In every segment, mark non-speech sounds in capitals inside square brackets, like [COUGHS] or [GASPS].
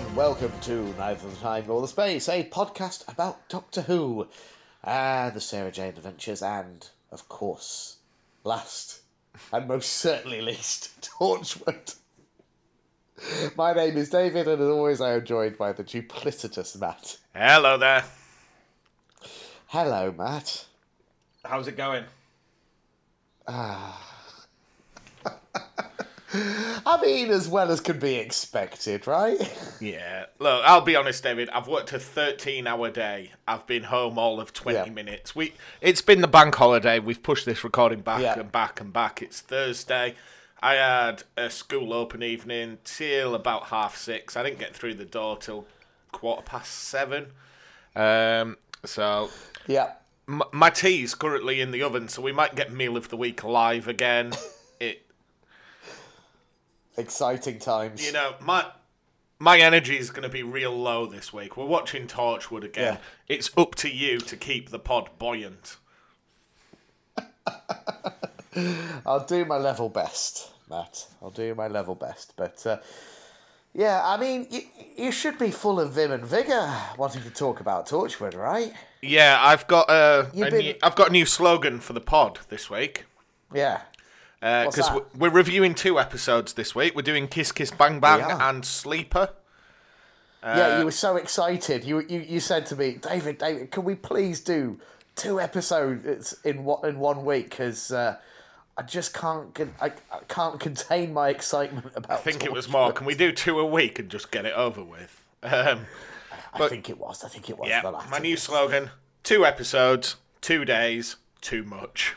and welcome to Neither the Time nor the Space, a podcast about Doctor Who, uh, the Sarah Jane Adventures, and, of course, last and most certainly least, [LAUGHS] Torchwood. My name is David, and as always, I am joined by the duplicitous Matt. Hello there. Hello, Matt. How's it going? [LAUGHS] I mean, as well as could be expected, right? [LAUGHS] Yeah. Look, I'll be honest, David. I've worked a 13-hour day. I've been home all of 20 Yeah. minutes. We it's been the bank holiday. We've pushed this recording back Yeah. and back and back. It's Thursday. I had a school open evening till about half six. I didn't get through the door till quarter past seven. Um, so Yeah. my, my tea's currently in the oven, so we might get meal of the week live again. [LAUGHS] It Exciting times. you know, my my energy is going to be real low this week. We're watching Torchwood again. Yeah. It's up to you to keep the pod buoyant. [LAUGHS] I'll do my level best, Matt. I'll do my level best. But uh, yeah, I mean, you, you should be full of vim and vigor wanting to talk about Torchwood, right? Yeah, I've got a, You've a been- new, I've got a new slogan for the pod this week. Yeah. Because that? we're reviewing two episodes this week. We're doing Kiss Kiss Bang Bang and Sleeper. yeah, you were so excited. You, you you said to me, David, David, can we please do two episodes in one in one week? Because uh, I just can't I, I can't contain my excitement [LAUGHS] about. I think it was more. Can we do two a week and just get it over with? Um, I think it was. I think it was. yeah, my new slogan: two episodes, two days, too much.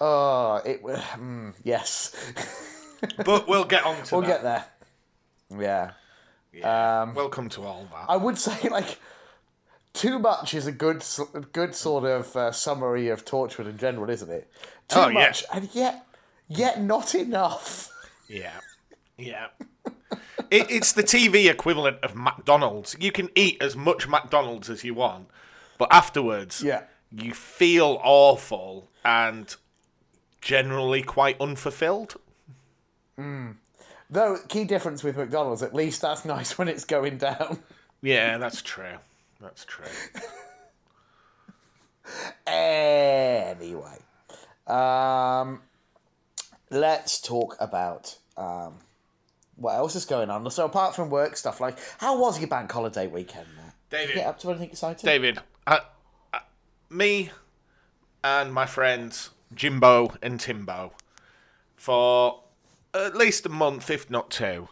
Oh, [LAUGHS] it. Mm, yes, [LAUGHS] But we'll get on to it. we'll that. get there. Yeah. Yeah. Um, Welcome to all that. I would say like too much is a good good sort of uh, summary of Torchwood in general, isn't it? Too Oh, yeah. much, and yet yet not enough. Yeah. Yeah. it, it's the TV equivalent of McDonald's. You can eat as much McDonald's as you want, but afterwards, Yeah. You feel awful and generally quite unfulfilled. Though key difference with McDonald's, at least that's [LAUGHS] nice when it's going down. Yeah, that's true. That's true. Anyway, um, let's talk about um, what else is going on. So apart from work stuff, like how was your bank holiday weekend? Matt? Did you David. get up to anything exciting? David, I, me and my friends Jimbo and Timbo, for at least a month, if not two,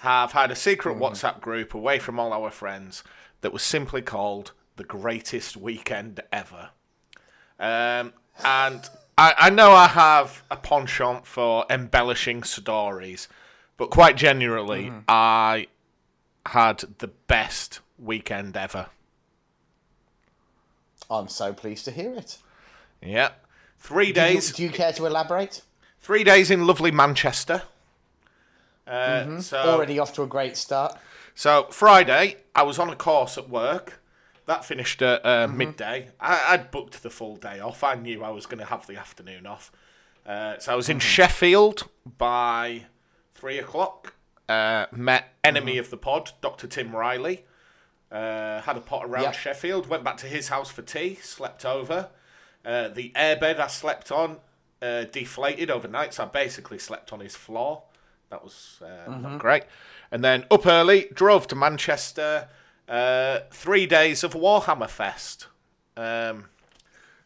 have had a secret WhatsApp group away from all our friends that was simply called the greatest weekend ever. Um, and I, I know I have a penchant for embellishing stories, but quite generally, I had the best weekend ever. I'm so pleased to hear it. Yeah. Three Do you, days. do you care to elaborate? Three days in lovely Manchester. Uh, So, Already off to a great start. so Friday, I was on a course at work. That finished at uh, midday. I, I'd booked the full day off. I knew I was going to have the afternoon off. Uh, so I was in Sheffield by three o'clock. Uh, met enemy of the pod, Dr. Tim Riley. Uh, had a pot around Yep. Sheffield. Went back to his house for tea. Slept over. Uh, the airbed I slept on uh, deflated overnight, so I basically slept on his floor. That was uh, not great. And then up early, drove to Manchester. Uh, three days of Warhammer Fest. Um,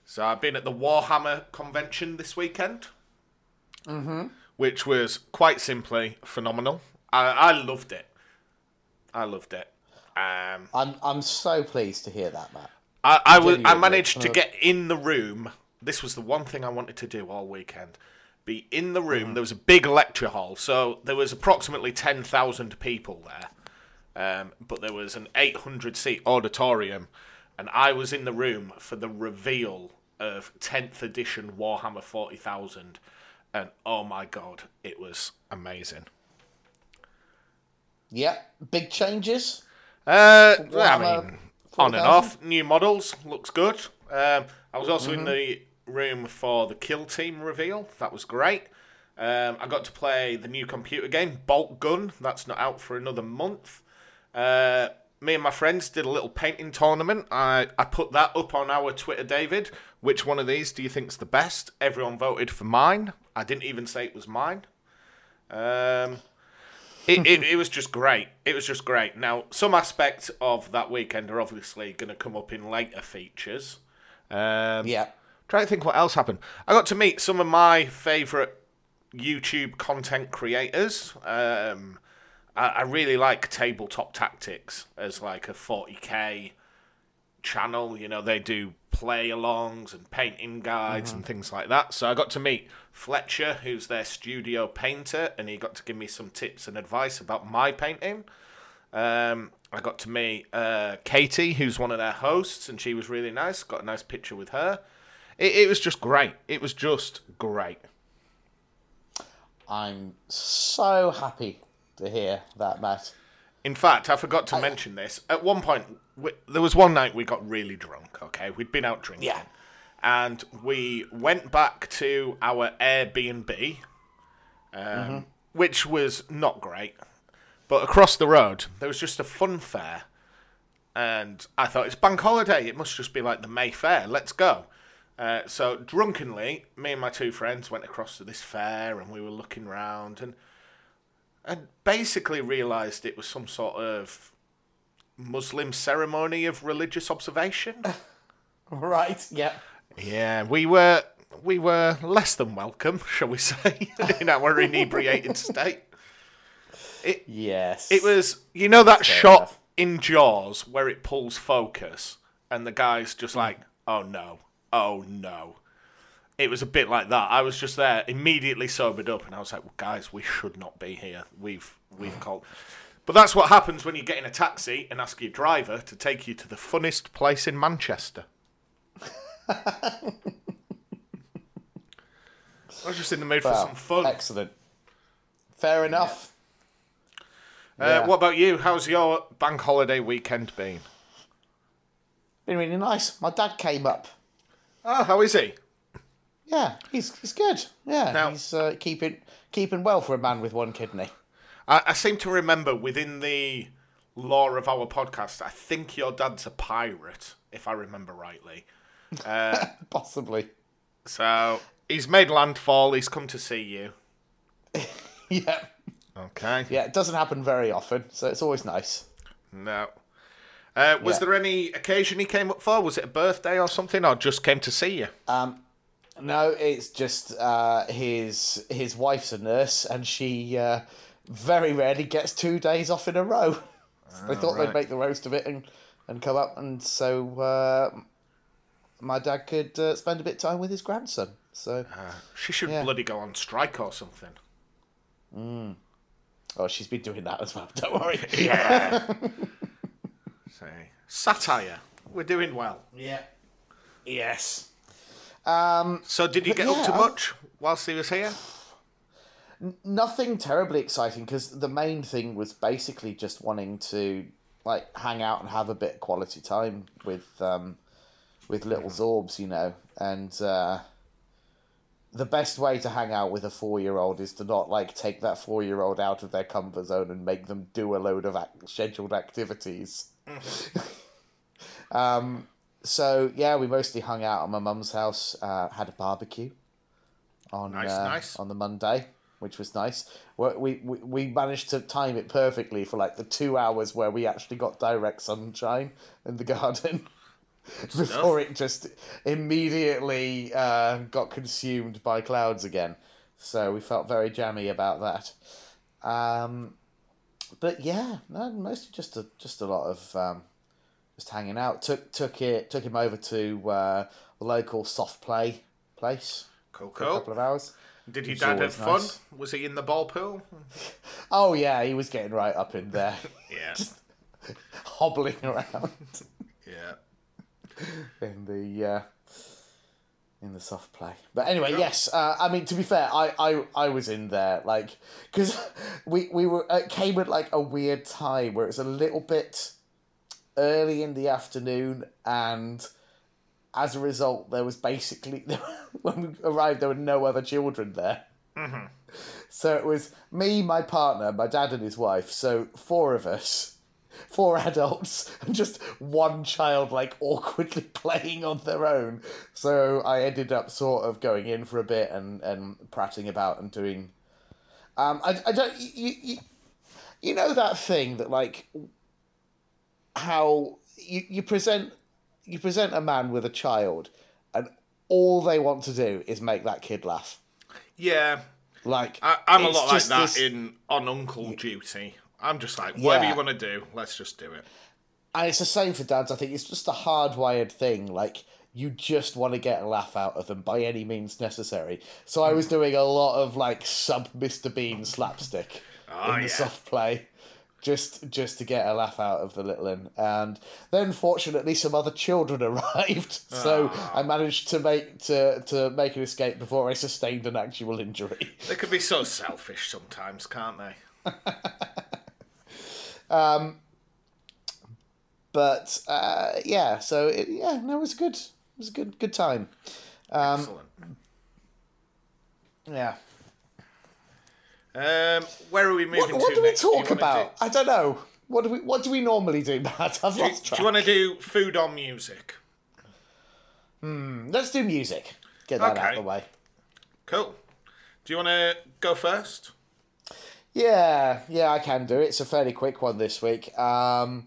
so I've been at the Warhammer convention this weekend, mm-hmm. which was quite simply phenomenal. I, I loved it. I loved it. Um, I'm I'm so pleased to hear that, Matt. I, I, was, I managed to Uh, get in the room. This was the one thing I wanted to do all weekend. Be in the room. There was a big lecture hall, so there was approximately ten thousand people there. Um, but there was an eight hundred seat auditorium, and I was in the room for the reveal of tenth edition Warhammer forty thousand, and oh my god, it was amazing. Yep, big changes. Uh, I mean, on and off. New models looks good. Um, I was also Mm-hmm. in the room for the kill team reveal. That was great. Um, I got to play the new computer game Boltgun. That's not out for another month. Uh, me and my friends did a little painting tournament. I, I put that up on our Twitter, David. Which one of these do you think's the best? Everyone voted for mine. I didn't even say it was mine. Um, it, it, it was just great. It was just great. Now, some aspects of that weekend are obviously going to come up in later features. Um, Yeah. Trying to think what else happened. I got to meet some of my favourite YouTube content creators. Um, I, I really like Tabletop Tactics as like a 40k channel. You know, they do play alongs and painting guides and things like that. So I got to meet Fletcher, who's their studio painter, and he got to give me some tips and advice about my painting. Um, I got to meet uh, Katie, who's one of their hosts, and she was really nice. Got a nice picture with her. It, it was just great. It was just great. I'm so happy to hear that, Matt. In fact, I forgot to mention this. At one point, we, there was one night we got really drunk. Okay, we'd been out drinking, Yeah. and we went back to our Airbnb, um, which was not great. But across the road, there was just a fun fair, and I thought it's bank holiday. It must just be like the Mayfair. Let's go. Uh, so drunkenly, me and my two friends went across to this fair, and we were looking round, and and basically realised it was some sort of Muslim ceremony of religious observation. [LAUGHS] Right. Yeah. yeah, we were we were less than welcome, [LAUGHS] shall we say, [LAUGHS] in our inebriated state. It Yes. it was you know that Fair shot enough. in Jaws where it pulls focus and the guy's just hmm. like, "Oh no. Oh no." It was a bit like that. I was just there, immediately sobered up, and I was like, well, "Guys, we should not be here. We've we've hmm. called." But that's what happens when you get in a taxi and ask your driver to take you to the funnest place in Manchester. [LAUGHS] I was just in the mood for some fun. Excellent. Fair enough. Uh, Yeah. what about you? How's your bank holiday weekend been? Been really nice. My dad came up. Oh, how is he? Yeah, he's he's good. Yeah, Now- he's uh, keeping keeping well for a man with one kidney. I, I seem to remember within the lore of our podcast, I think your dad's a pirate, if I remember rightly. [LAUGHS] Possibly. So he's made landfall. He's come to see you. [LAUGHS] Yeah. Okay. Yeah, it doesn't happen very often, so it's always nice. No. Uh, was Yeah. there any occasion he came up for? Was it a birthday or something, or just came to see you? No, it's just uh, his his wife's a nurse, and she uh, very rarely gets two days off in a row. So [LAUGHS] they thought right. they'd make the roast of it and, and come up, and so uh, my dad could uh, spend a bit of time with his grandson. So, She should Yeah. bloody go on strike or something. oh, she's been doing that as well. [LAUGHS] Don't worry. [LAUGHS] Yeah. Say satire. We're doing well. Yeah. Yes. Um, So did you But get up to much whilst he was here? Nothing terribly exciting because the main thing was basically just wanting to like hang out and have a bit of quality time with um with little Zorbs, you know, and uh the best way to hang out with a four-year-old is to not like take that four-year-old out of their comfort zone and make them do a load of ac- scheduled activities. [LAUGHS] um, so yeah, we mostly hung out at my mum's house, uh, had a barbecue on Nice, uh, nice. on the Monday, which was nice. We, we we managed to time it perfectly for like the two hours where we actually got direct sunshine in the [LAUGHS] garden. Before it just immediately uh, got consumed by clouds again, so we felt very jammy about that. Um, but yeah, no, mostly just a just a lot of um, just hanging out. Took took it took him over to uh, the local soft play place Cool, for a couple of hours. Did your dad have fun? nice. Was he in the ball pool? Oh yeah, he was getting right up in there, [LAUGHS] Yeah. [LAUGHS] hobbling around yeah. in the uh, in the soft play. But anyway, yes. Uh, I mean, to be fair, I, I, I was in there like because [LAUGHS] we we were it came at like a weird time where it was a little bit early in the afternoon and. As a result, there was basically [LAUGHS] when we arrived, there were no other children there. So it was me, my partner, my dad, and his wife. So four of us, four adults, [LAUGHS] and just one child like awkwardly [LAUGHS] playing on their own. So I ended up sort of going in for a bit and and prattling about and doing. Um, I, I don't you, you you know that thing that like how you, you present you present a man with a child and all they want to do is make that kid laugh Yeah, like I, I'm a lot like that this- in on uncle duty. I'm just like, whatever Yeah. you want to do, let's just do it. and it's the same for dads i think it's just a hardwired thing like you just want to get a laugh out of them by any means necessary so i was doing a lot of like sub mr bean slapstick [LAUGHS] Oh, in the yeah. soft play just just to get a laugh out of the little one and then fortunately some other children [LAUGHS] arrived so Ah. i managed to make to to make an escape before i sustained an actual injury They can be so selfish sometimes, can't they? [LAUGHS] um, but uh, yeah so it, yeah no it was good it was a good good time Excellent. yeah Um, where are we moving What, what to do we next? Do talk wanna about? I don't know. What do we What do we normally do, [LAUGHS] Matt? I've Do, do, lost track. do you want to do food or music? Let's do music. Get that out of the way. Cool. Do you want to go first? Yeah, yeah, I can do it. It's a fairly quick one this week. Um,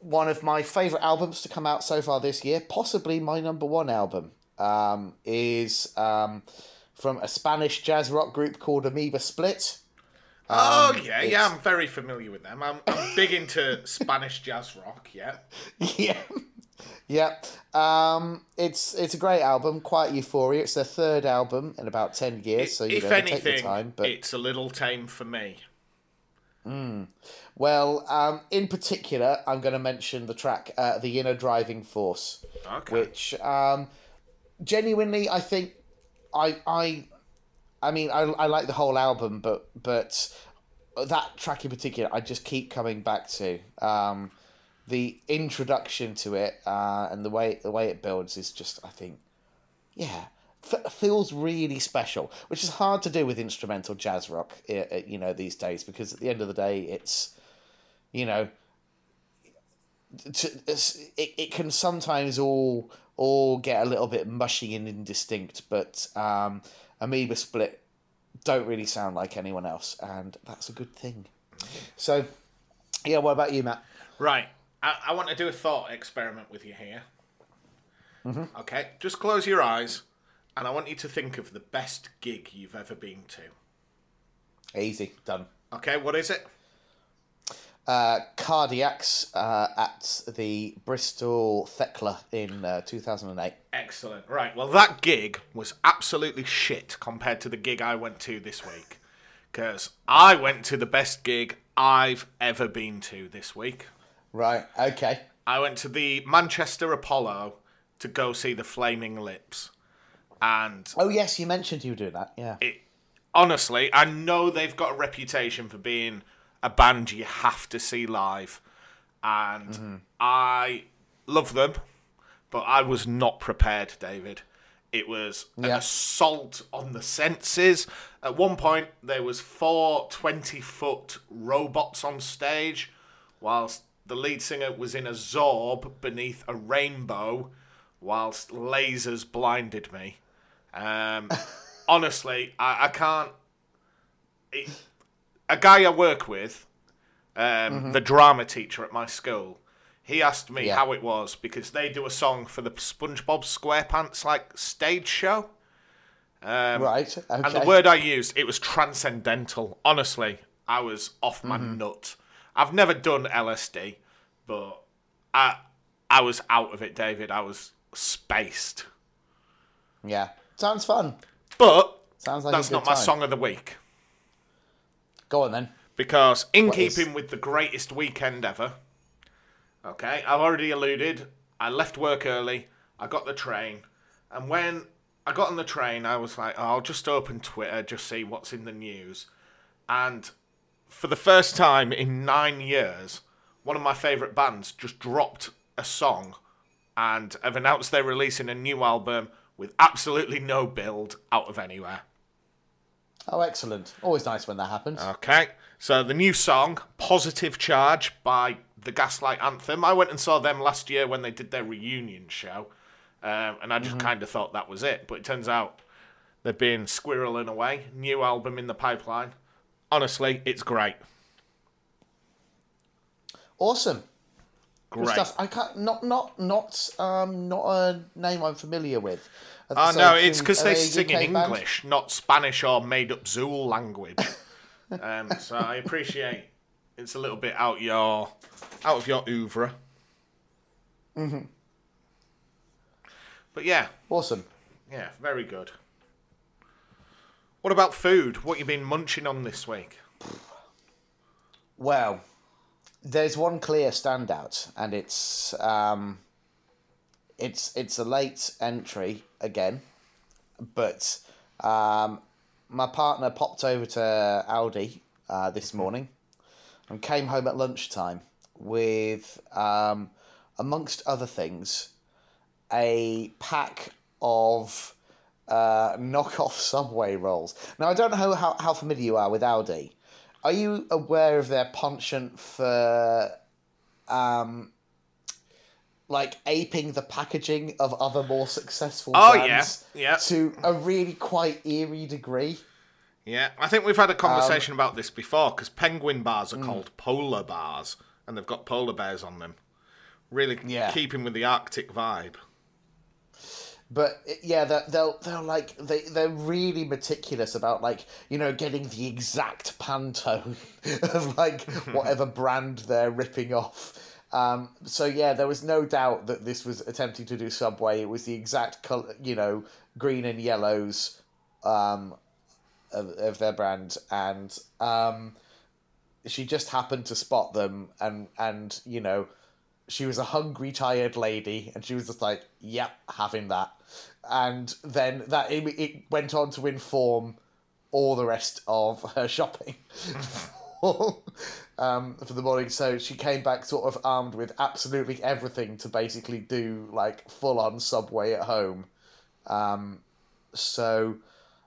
one of my favourite albums to come out so far this year, possibly my number one album, um, is um, from a Spanish jazz rock group called Amoeba Split. oh Um, yeah, yeah. I'm very familiar with them. I'm, I'm big into [LAUGHS] Spanish jazz rock. Yeah. yeah, yeah. Um, it's it's a great album, quite euphoria. It's their third album in about ten years, so you if know anything, take your time. But it's a little tame for me. well, um, in particular, I'm going to mention the track uh, "The Inner Driving Force," Okay. which um, genuinely I think I I I mean I, I like the whole album, but but that track in particular, I just keep coming back to. Um, the introduction to it uh, and the way the way it builds is just I think yeah f- feels really special, which is hard to do with instrumental jazz rock you know these days because at the end of the day it's you know to, it, it can sometimes all all get a little bit mushy and indistinct, but um, Amoeba Split don't really sound like anyone else, and that's a good thing. So, yeah, what about you, Matt? Right. I, I want to do a thought experiment with you here. Mm-hmm. Okay. Just close your eyes, and I want you to think of the best gig you've ever been to. Easy, done. Okay. What is it? Uh, Cardiacs uh, at the Bristol Thekla in uh, 2008. Excellent. Right. Well, that gig was absolutely shit compared to the gig I went to this week. Because I went to the best gig I've ever been to this week. Right, okay. I went to the Manchester Apollo to go see the Flaming Lips. And Oh, yes, you mentioned you were doing that, yeah. it, honestly, I know they've got a reputation for being a band you have to see live. And I love them, but I was not prepared, David. It was an Yeah. assault on the senses. At one point, there was four 20-foot robots on stage, whilst the lead singer was in a zorb beneath a rainbow, whilst lasers blinded me. Um, [LAUGHS] honestly, I, I can't. It, a guy I work with, um, the drama teacher at my school, he asked me Yeah. how it was because they do a song for the SpongeBob SquarePants like stage show. Um, right, okay. and the word I used, it was transcendental. Honestly, I was off my nut. I've never done LSD, but I I was out of it, David. I was spaced. Yeah, sounds fun. But Sounds like that's not my song of the week. Go on then. Because in What is- keeping with the greatest weekend ever, okay, I've already alluded, I left work early, I got the train, and when I got on the train, I was like, oh, I'll just open Twitter, just see what's in the news. And for the first time in nine years, one of my favourite bands just dropped a song and have announced they're releasing a new album with absolutely no build out of anywhere. Oh, excellent. Always nice when that happens. Okay, so the new song, Positive Charge by the Gaslight Anthem. I went and saw them last year when they did their reunion show, um, and I just kind of thought that was it. But it turns out they've been squirreling away. New album in the pipeline. Honestly, it's great. awesome. Great. stuff. I can't not not not um not a name I'm familiar with. Oh So no, it's because they sing in UK band? English, not Spanish or made up Zool language. um, so I appreciate it's a little bit out your out of your oeuvre. Mm-hmm. But yeah, Awesome. yeah, very good. What about food? What you been munching on this week? Well, there's one clear standout, and it's um, it's it's a late entry again, but um, my partner popped over to Aldi uh, this morning and came home at lunchtime with, um, amongst other things, a pack of uh, knockoff [LAUGHS] Subway rolls. Now, I don't know how, how, how familiar you are with Aldi. Are you aware of their penchant for, um, like aping the packaging of other more successful Oh, brands yeah, yeah. to a really quite eerie degree? Yeah, I think we've had a conversation Um, about this before because penguin bars mm. are called polar bars and they've got polar bears on them. Really Yeah. keeping with the Arctic vibe. But yeah, they're, they'll they'll like they they're really meticulous about like you know getting the exact pantone [LAUGHS] of like [LAUGHS] whatever brand they're ripping off. Um, so yeah, there was no doubt that this was attempting to do Subway. It was the exact color, you know, green and yellows um, of, of their brand, and um, she just happened to spot them, and and you know she was a hungry, tired lady, and she was just like, "Yep, having that." And then that it, it went on to inform all the rest of her shopping [LAUGHS] um, for the morning. So she came back sort of armed with absolutely everything to basically do like full on Subway at home. Um, so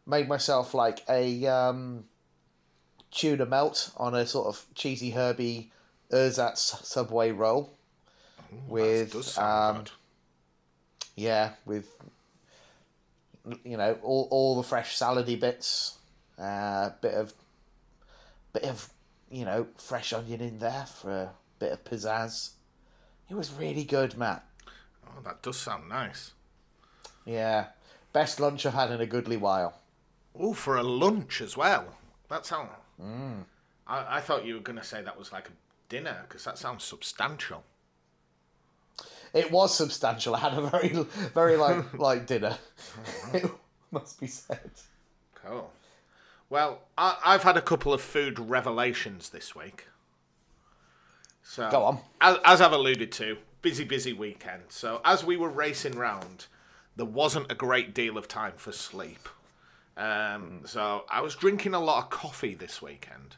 made myself like a um, tuna melt on a sort of cheesy herby ersatz Subway roll with Does sound um, good. yeah, with you know all all the fresh salady bits, uh, bit of bit of you know fresh onion in there for a bit of pizzazz. It was really good, Matt. Oh, that does sound nice. Yeah, best lunch I've had in a goodly while. Oh, for a lunch as well. That sound. Mm. I, I thought you were going to say that was like a dinner because that sounds substantial. It was substantial. I had a very very like [LAUGHS] like dinner. it must be said. Cool. Well, I, I've had a couple of food revelations this week. So, Go on. As, as I've alluded to, busy, busy weekend. So, as we were racing round, there wasn't a great deal of time for sleep. Um, So, I was drinking a lot of coffee this weekend.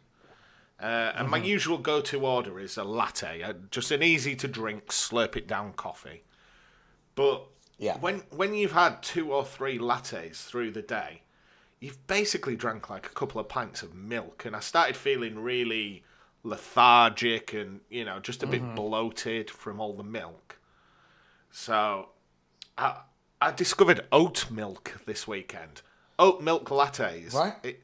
Uh, and my usual go to order is a latte, uh, just an easy to drink, slurp it down coffee. But Yeah. when when you've had two or three lattes through the day, you've basically drank like a couple of pints of milk, and I started feeling really lethargic and you know just a bit bloated from all the milk. So I I discovered oat milk this weekend. Oat milk lattes. Right. It,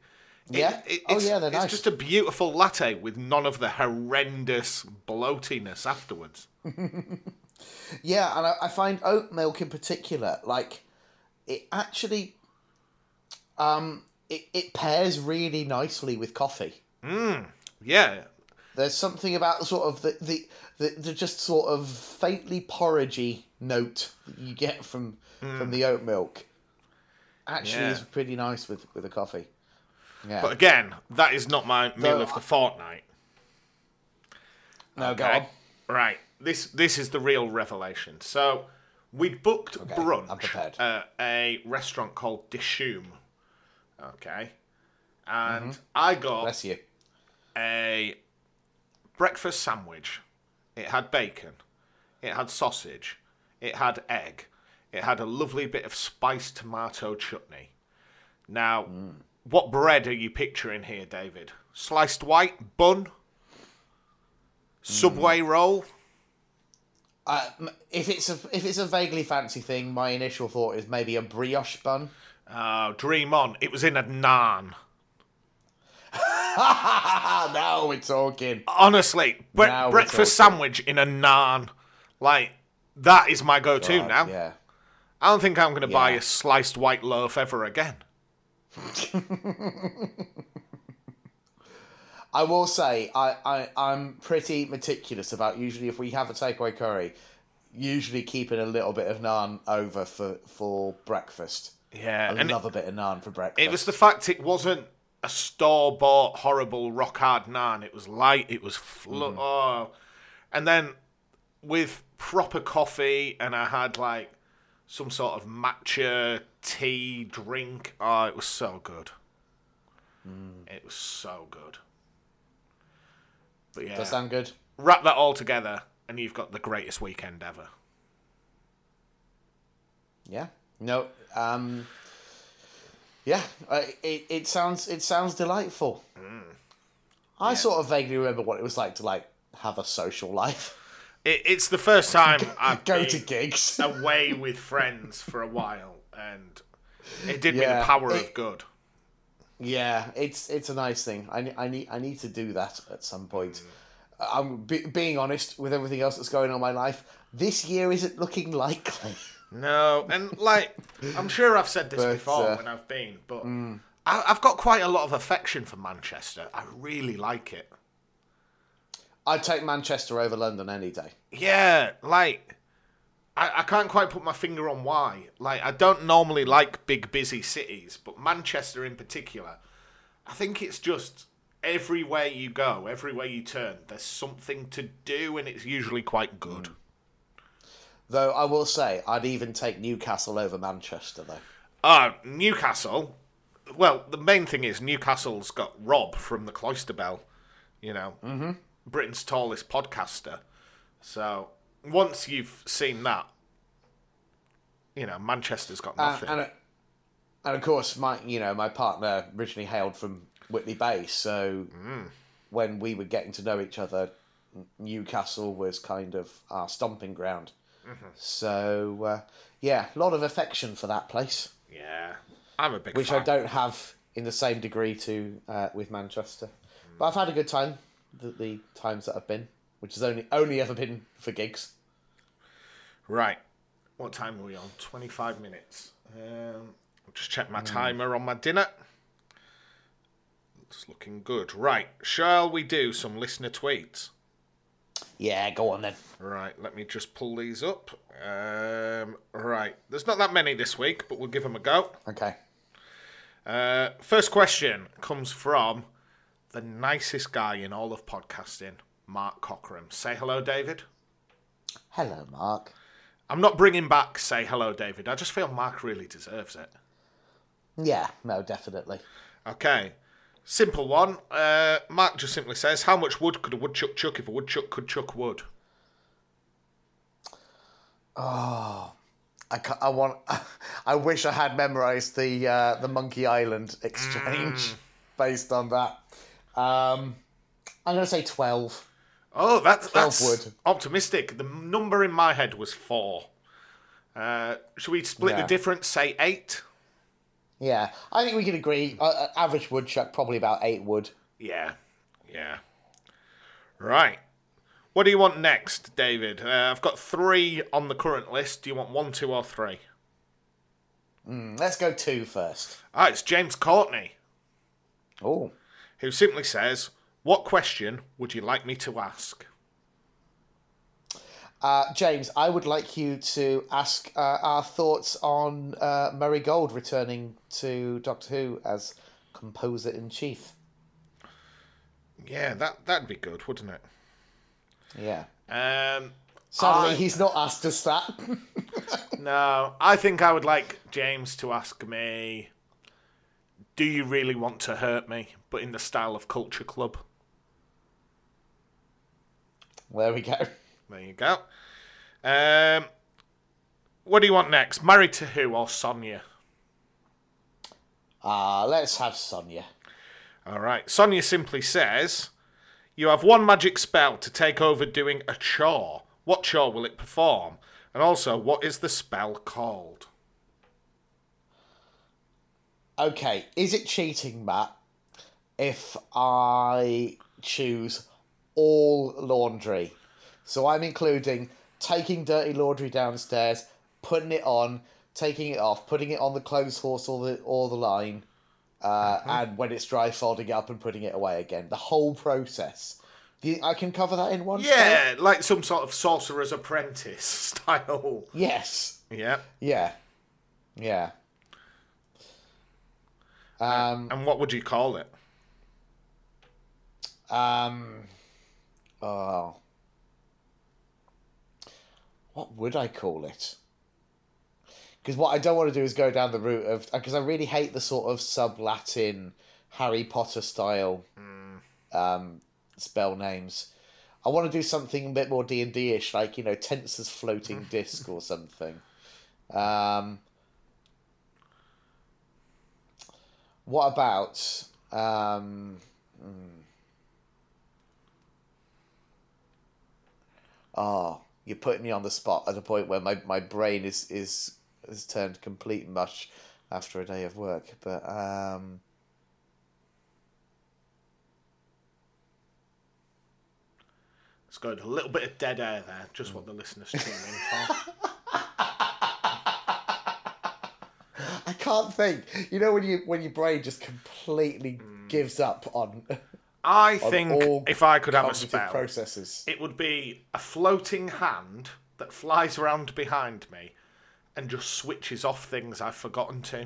Yeah? it- Oh, it's- yeah, they're It's nice. just a beautiful latte with none of the horrendous bloatiness afterwards. [LAUGHS] Yeah, and I, I find oat milk in particular, like it actually, um, it, it pairs really nicely with coffee. Yeah, There's something about the sort of the the, the, the just sort of faintly porridgey note that you get from from the oat milk. Actually, Yeah. is pretty nice with with a coffee. Yeah. but again, that is not my meal of the fortnight. no, go Okay. on. Right. This this is the real revelation. So we'd booked I'm brunch at a restaurant called Dishoom. Okay. And Mm-hmm. I got Bless you. a breakfast sandwich. It had bacon. It had sausage. It had egg. It had a lovely bit of spiced tomato chutney. Now, what bread are you picturing here, David? Sliced white bun, Subway roll. Uh, if it's a if it's a vaguely fancy thing, my initial thought is maybe a brioche bun. Oh, dream on! It was in a naan. [LAUGHS] now we're talking. Honestly, bre- breakfast talking. sandwich in a naan, like that is my go-to God, now. Yeah. I don't think I'm going to buy a sliced white loaf ever again. I will say I, I I'm pretty meticulous about usually if we have a takeaway curry, usually keeping a little bit of naan over for for breakfast. Yeah, I and love a bit of naan for breakfast. It was the fact it wasn't a store bought horrible rock hard naan. It was light. It was flo- Mm-hmm. oh, and then with proper coffee, and I had like some sort of matcha tea drink. Oh, it was so good. Mm. It was so good. But yeah, Does sound good? wrap that all together, and you've got the greatest weekend ever. Yeah. No. Um. Yeah. It it sounds it sounds delightful. Mm. I sort of vaguely remember what it was like to like have a social life, It, it's the first time [LAUGHS] I've go been to gigs. away with friends for a while, and it did me the power it- of good. Yeah, it's it's a nice thing. I, I need I need to do that at some point. I'm be, being honest with everything else that's going on in my life. This year isn't looking likely. [LAUGHS] No, and like I'm sure I've said this But, before uh, when I've been, but I, I've got quite a lot of affection for Manchester. I really like it. I'd take Manchester over London any day. Yeah, like I, I can't quite put my finger on why. Like I don't normally like big busy cities, but Manchester in particular, I think it's just everywhere you go, everywhere you turn, there's something to do, and it's usually quite good. Though I will say, I'd even take Newcastle over Manchester. Though Uh, Newcastle. Well, the main thing is Newcastle's got Rob from the Cloister Bell, you know, mm-hmm. Britain's tallest podcaster. So once you've seen that, you know, Manchester's got Uh, nothing. and uh, and of course, my you know my partner originally hailed from Whitley Bay, so when we were getting to know each other, Newcastle was kind of our stomping ground. So uh, yeah, a lot of affection for that place, yeah, I'm a big which fan. I don't have in the same degree to uh, with Manchester. But I've had a good time the, the times that I've been, which has only only ever been for gigs. Right. What time are we on? 25 minutes. Um, I'll just check my timer on my dinner. It's looking good. Right. Shall we do some listener tweets? Yeah, go on then. Right, let me just pull these up. Um, right, there's not that many this week, but we'll give them a go. Okay. Uh, first question comes from the nicest guy in all of podcasting, Mark Cockram. Say hello, David. Hello, Mark. I'm not bringing back say hello, David. I just feel Mark really deserves it. Yeah, no, definitely. Okay, simple one. Uh, Mark just simply says, "How much wood could a woodchuck chuck if a woodchuck could chuck wood?" I, ca- I want. [LAUGHS] I wish I had memorized the uh, the Monkey Island exchange [LAUGHS] based on that. Um, I'm going to say twelve. Oh, that's that's optimistic. The number in my head was four. Uh, should we split Yeah. the difference? Say eight. Yeah, I think we can agree. Uh, uh, average woodchuck probably about eight wood. Yeah, yeah. Right. What do you want next, David? Uh, I've got three on the current list. Do you want one, two, or three? Mm, Let's go two first. Ah, it's James Courtney, Oh, who simply says, "What question would you like me to ask?" uh, James, I would like you to ask uh, our thoughts on uh, Murray Gold returning to Doctor Who as composer in chief. Yeah, that that'd be good, wouldn't it? Yeah. Um, Sadly, I- he's not asked us that. [LAUGHS] No, I think I would like James to ask me, "Do you really want to hurt me?" But in the style of Culture Club. There we go. There you go. Um, what do you want next? Married to who or Sonia? Uh, let's have Sonia. All right. Sonia simply says, You have one magic spell to take over doing a chore. What chore will it perform? And also, what is the spell called? Okay, is it cheating, Matt, if I choose all laundry? So I'm including taking dirty laundry downstairs, putting it on, taking it off, putting it on the clothes horse or the or the line, uh, and when it's dry, folding it up and putting it away again. The whole process. Do you think I can cover that in one? Yeah, like some sort of sorcerer's apprentice [LAUGHS] style. Yes. Yeah. Yeah. Yeah. Um. And what would you call it? Um. Oh. What would I call it? Because what I don't want to do is go down the route of because I really hate the sort of sub Latin Harry Potter style um, spell names. I want to do something a bit more D and D ish, like you know, Tenser's floating [LAUGHS] disc or something. Um, what about um, Oh, you're putting me on the spot at a point where my, my brain is, is has turned complete mush after a day of work. But um, Let's go to a little bit of dead air there, just what the listeners tune in for. [LAUGHS] I can't think. You know when you when your brain just completely gives up on I think if I could have a spell, processes. it would be a floating hand that flies around behind me and just switches off things I've forgotten to.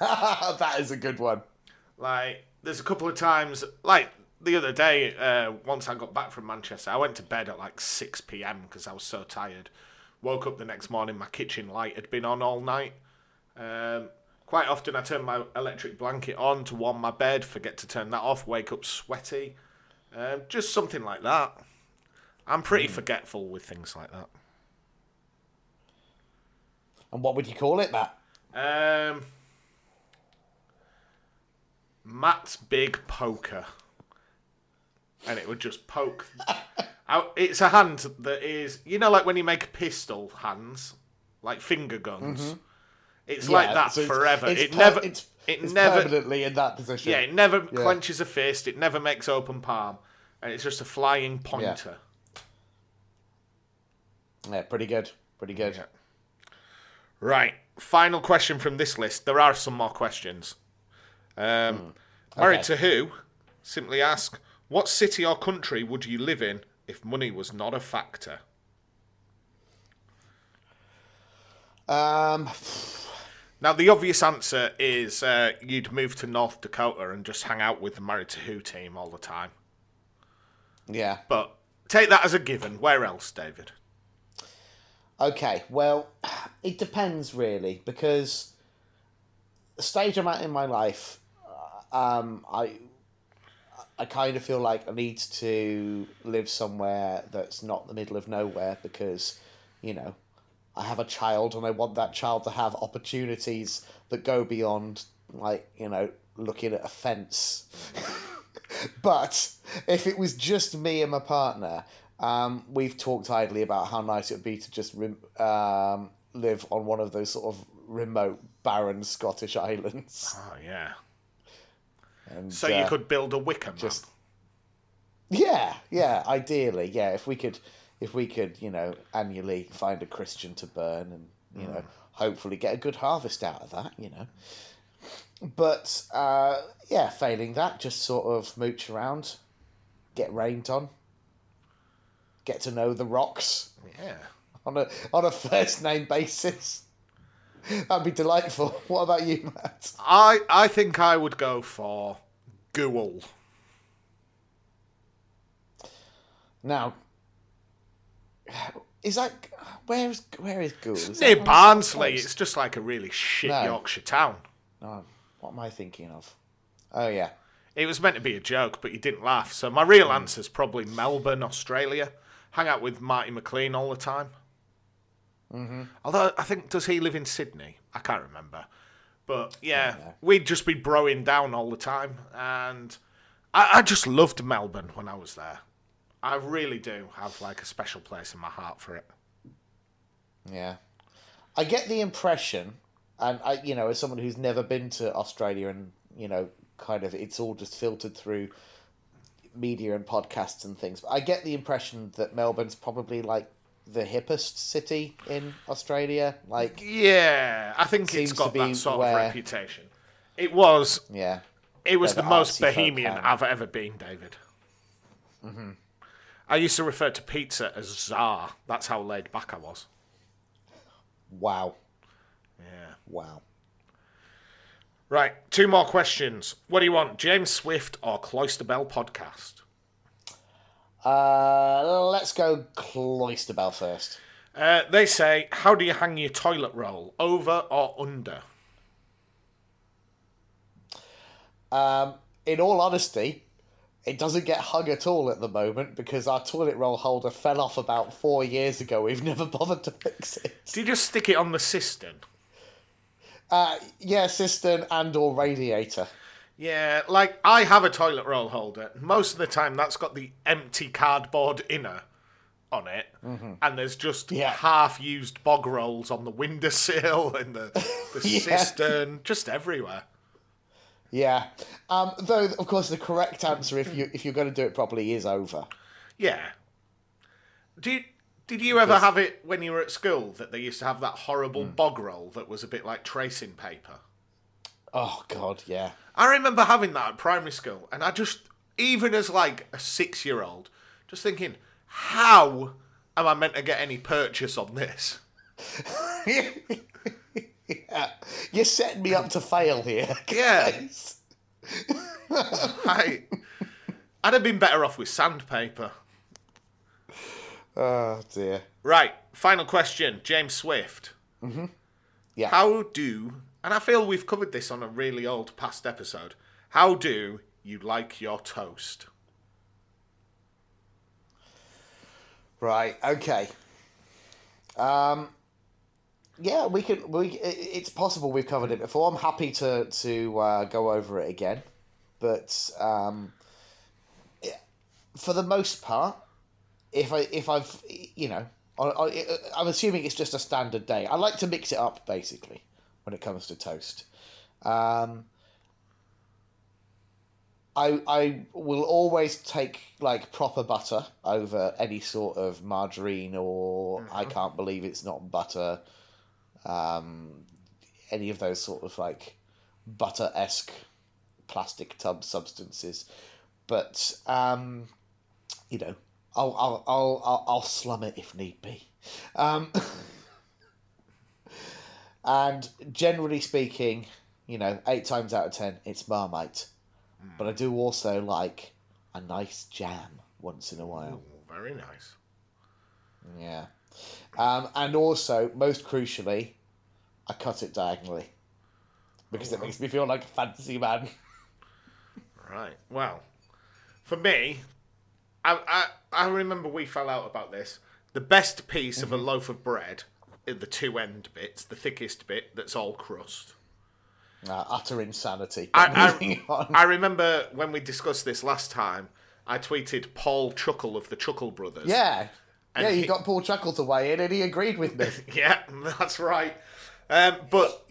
[LAUGHS] that is a good one. Like, there's a couple of times, like the other day, uh, once I got back from Manchester, I went to bed at like 6 pm because I was so tired. Woke up the next morning, my kitchen light had been on all night. Um, quite often, I turn my electric blanket on to warm my bed, forget to turn that off, wake up sweaty. Um, just something like that. I'm pretty forgetful with things like that. And what would you call it, Matt? Um, Matt's big poker, and it would just poke. [LAUGHS] out. It's a hand that is, you know, like when you make pistol hands, like finger guns. It's like Yeah, that so it's- forever. It's it per- never, It's, it never, permanently in that position. yeah, it never clenches a fist. It never makes open palm, and it's just a flying pointer. Yeah, pretty good. Pretty good. Yeah. Right. Final question from this list. There are some more questions. Um, Married to who? Simply ask, what city or country would you live in if money was not a factor? Um, Now, the obvious answer is uh, you'd move to North Dakota and just hang out with the Married to Who team all the time. yeah. But take that as a given. Where else, David? Okay, well, [SIGHS] it depends really because the stage I'm at in my life, uh, um, I I kind of feel like I need to live somewhere that's not the middle of nowhere because, you know, I have a child and I want that child to have opportunities that go beyond like you know looking at a fence. [LAUGHS] but if it was just me and my partner, um, we've talked idly about how nice it would be to just um, live on one of those sort of remote, barren Scottish islands. [LAUGHS] Oh, yeah. And, So you uh, could build a wicker just- yeah, yeah. Ideally, yeah. If we could, if we could, you know, annually find a Christian to burn, and you know, hopefully get a good harvest out of that, you know. But uh, yeah, failing that, just sort of mooch around, get rained on, get to know the rocks Yeah. on a on a first name basis. That'd be delightful. [LAUGHS] What about you, Matt? I, I think I would go for Goole. Now, is that where is where is Goole? Is Near that on the Barnsley, it's just like a really shit No. Yorkshire town. Oh, what am I thinking of? Oh yeah, It was meant to be a joke, but you didn't laugh. So my real answer's probably Melbourne, Australia. Hang out with Marty McLean all the time. Mm-hmm. Although I think does he live in Sydney? I can't remember. But yeah, we'd just be broing down all the time, and I, I just loved Melbourne when I was there. I really do have like a special place in my heart for it. Yeah, I get the impression, and I, you know, as someone who's never been to Australia, and you know, kind of, it's all just filtered through media and podcasts and things. But I get the impression that Melbourne's probably like the hippest city in Australia. Like, Yeah, I think it's got that sort where- of reputation. It was yeah, It was the the most bohemian. I've ever been, David. Mm-hmm. I used to refer to pizza as czar. That's how laid back I was. wow, Yeah. wow. Right, two more questions. What do you want, James Swift or Cloister Bell podcast? Uh, let's go Cloisterbell first. Uh, they say, how do you hang your toilet roll, over or under? Um, in all honesty, it doesn't get hung at all at the moment because our toilet roll holder fell off about four years ago. We've [LAUGHS] never bothered to fix it. Do you just stick it on the cistern? Uh, yeah, cistern and or radiator. Yeah, like I have a toilet roll holder. Most of the time, that's got the empty cardboard inner on it, and there's just Mm-hmm. Yeah. half-used bog rolls on the windowsill [LAUGHS] and the, the [LAUGHS] Yeah. cistern, just everywhere. Yeah. Um, though, of course, the correct answer, if you if you're going to do it properly, is over. Yeah. Do you, did you ever have it when you were at school that they used to have that horrible Mm. bog roll that was a bit like tracing paper? Oh God, yeah. I remember having that at primary school, and I just, even as like a six year old, just thinking, how am I meant to get any purchase on this? [LAUGHS] yeah. You're setting me up to fail here. [LAUGHS] Yeah. guys. I, I'd have been better off with sandpaper. Oh dear. Right, final question, James Swift. Yeah. How do, and I feel we've covered this on a really old past episode, how do you like your toast? Right. Okay. Um. Yeah, we can. We. It's possible we've covered it before. I'm happy to to uh, go over it again, but um, for the most part, if I if I've you know, I, I, I'm assuming it's just a standard day. I like to mix it up basically when it comes to toast. Um, I I will always take like proper butter over any sort of margarine or I can't believe it's not butter. Um, any of those sort of like butter esque plastic tub substances, but um, you know, I'll I'll I'll I'll, I'll slum it if need be. Um, [LAUGHS] and generally speaking, you know, eight times out of ten, it's Marmite. But I do also like a nice jam once in a while. Oh, very nice. Yeah. Um, and also, most crucially, I cut it diagonally. Because it makes me feel like a fantasy man. Right. Well, for me, I, I I remember we fell out about this. The best piece of a loaf of bread, in the two end bits, the thickest bit that's all crust. Uh, utter insanity. I, I. I remember when we discussed this last time. I tweeted Paul Chuckle of the Chuckle Brothers. Yeah. And yeah, you he- got Paul Chuckle to weigh in and he agreed with me. [LAUGHS] Yeah, that's right. Um, but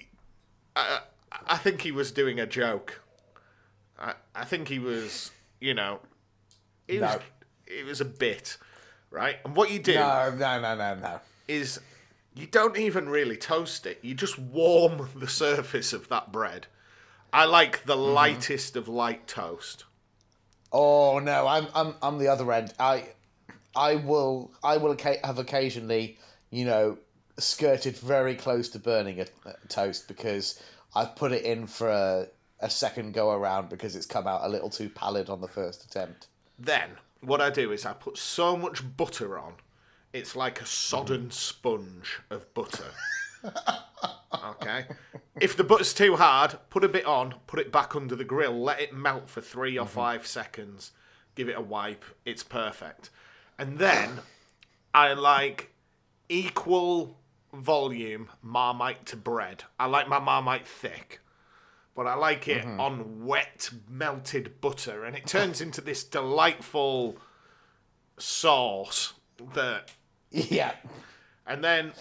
I, I think he was doing a joke. I, I think he was, you know, it was, No. it was a bit, right? And what you do no, no, no, no, no. is you don't even really toast it. You just warm the surface of that bread. I like the Mm-hmm. lightest of light toast. Oh no, I'm I'm I'm the other end. I I will I will have occasionally, you know, skirted very close to burning a, a toast because I've put it in for a, a second go around because it's come out a little too pallid on the first attempt. Then what I do is I put so much butter on, it's like a sodden sponge of butter. [LAUGHS] okay. If the butter's too hard, put a bit on, put it back under the grill, let it melt for 3 or mm-hmm. five seconds, give it a wipe. It's perfect. And then I like equal volume marmite to bread. I like my marmite thick. but I like it Mm-hmm. on wet melted butter, and it turns [LAUGHS] into this delightful sauce that, Yeah. and then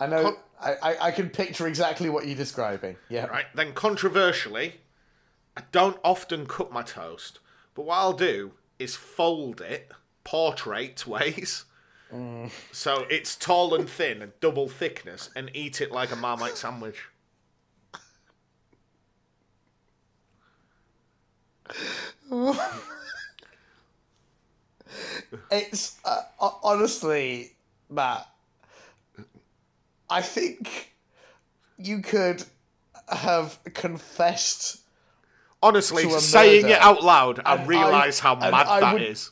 I know. Con- I, I, I can picture exactly what you're describing. Yeah. right, then controversially, I don't often cut my toast, but what I'll do is fold it portrait ways. So it's tall and thin and double thickness, and eat it like a Marmite sandwich. [LAUGHS] It's uh, honestly, Matt. I think you could have confessed. Honestly, saying murder. it out loud, I And realise how mad I that is.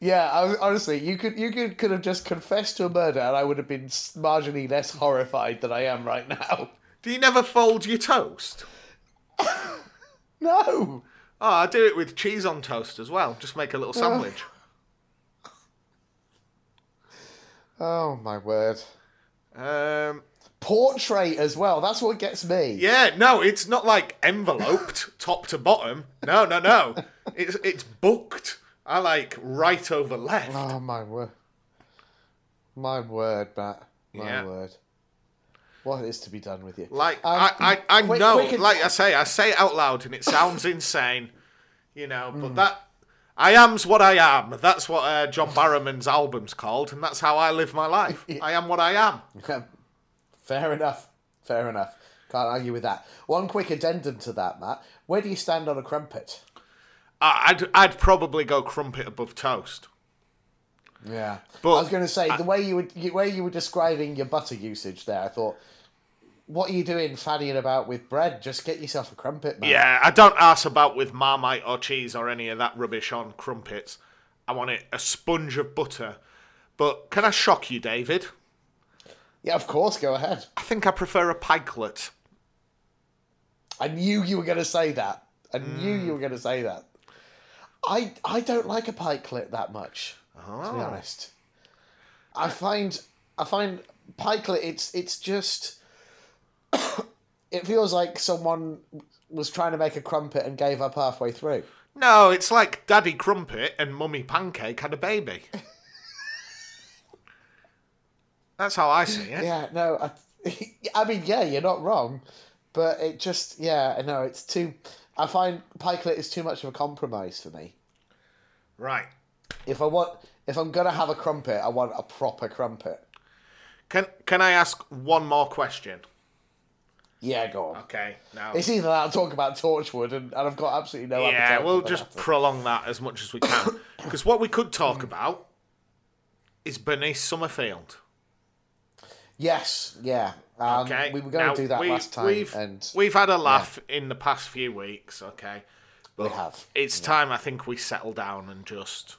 Yeah, I, honestly, you could you could could have just confessed to a murder, and I would have been marginally less horrified than I am right now. [LAUGHS] Do you never fold your toast? [LAUGHS] No. Oh, I do it with cheese on toast as well. Just make a little sandwich. [LAUGHS] Oh my word. Um, Portrait as well. That's what gets me. yeah, no, it's not like enveloped top to bottom. No, no, no. It's it's booked. I like right over left. Oh my word. My word, Matt. My Yeah. word. What is to be done with you? Like Um, I, I, I quick- know, quick- like I say, I say it out loud and it sounds insane, you know. But that I am's what I am. That's what uh, John Barrowman's album's called, and that's how I live my life. [LAUGHS] I am what I am. Fair enough. Fair enough. Can't argue with that. One quick addendum to that, Matt. Where do you stand on a crumpet? I- I'd, I'd probably go crumpet above toast. Yeah, But I was going to say the way you were the way you were describing your butter usage there. I thought, what are you doing, fannying about with bread? Just get yourself a crumpet, man. Yeah, I don't ask about with marmite or cheese or any of that rubbish on crumpets. I want it a sponge of butter. But can I shock you, David? yeah. Of course, go ahead. I think I prefer a pikelet. I knew you were going to say that. I knew mm. you were going to say that. I I don't like a pikelet that much, to be ah. honest. I find I find pikelet it's it's just [COUGHS] it feels like someone was trying to make a crumpet and gave up halfway through. No, it's like Daddy Crumpet and Mummy Pancake had a baby. [LAUGHS] That's how I see it. Yeah, no, I, [LAUGHS] I mean, yeah, you're not wrong, but it just, yeah, I know it's too. I find pikelet is too much of a compromise for me. Right. If I want, if I'm gonna have a crumpet, I want a proper crumpet. Can can I ask one more question? Yeah, go on. Okay. Now. It's either that or talk about Torchwood, and, and I've got absolutely no Yeah, appetite we'll just that. prolong that as much as we can. [COUGHS] Because what we could talk about is Bernice Summerfield. Yes, yeah. Um, Okay. We were going Now, to do that we- last time, we've, and we've had a laugh in the past few weeks. Okay. we have. It's time I think we settle down and just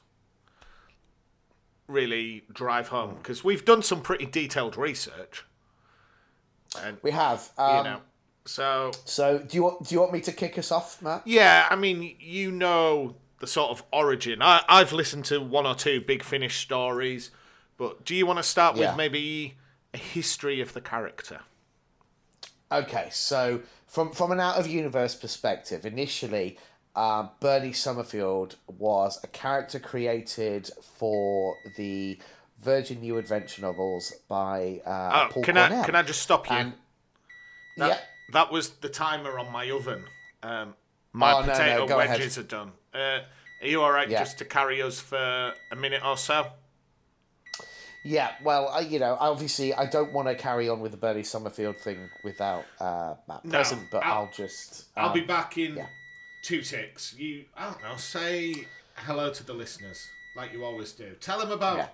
really drive home because we've done some pretty detailed research. And We have. you Um, know, so So, do you want do you want me to kick us off, Matt? yeah, I mean, you know the sort of origin. I, I've listened to one or two Big Finish stories, but do you want to start Yeah. with maybe a history of the character? Okay, so from from an out of universe perspective, initially, um, Bernie Summerfield was a character created for the Virgin New Adventure novels by uh, Oh, Paul can Cornell. I can I just stop you? And- that, yeah, that was the timer on my oven. Um, my Oh, no, no, potato ahead. wedges are done. Uh, are you all right Yeah. just to carry us for a minute or so? Yeah. Well, I, you know, obviously, I don't want to carry on with the Bernie Summerfield thing without uh, Matt No, present, but I'll- I'll, just. I'll um, be back in yeah. two ticks. You, I don't know, say hello to the listeners like you always do. Tell them about Yeah.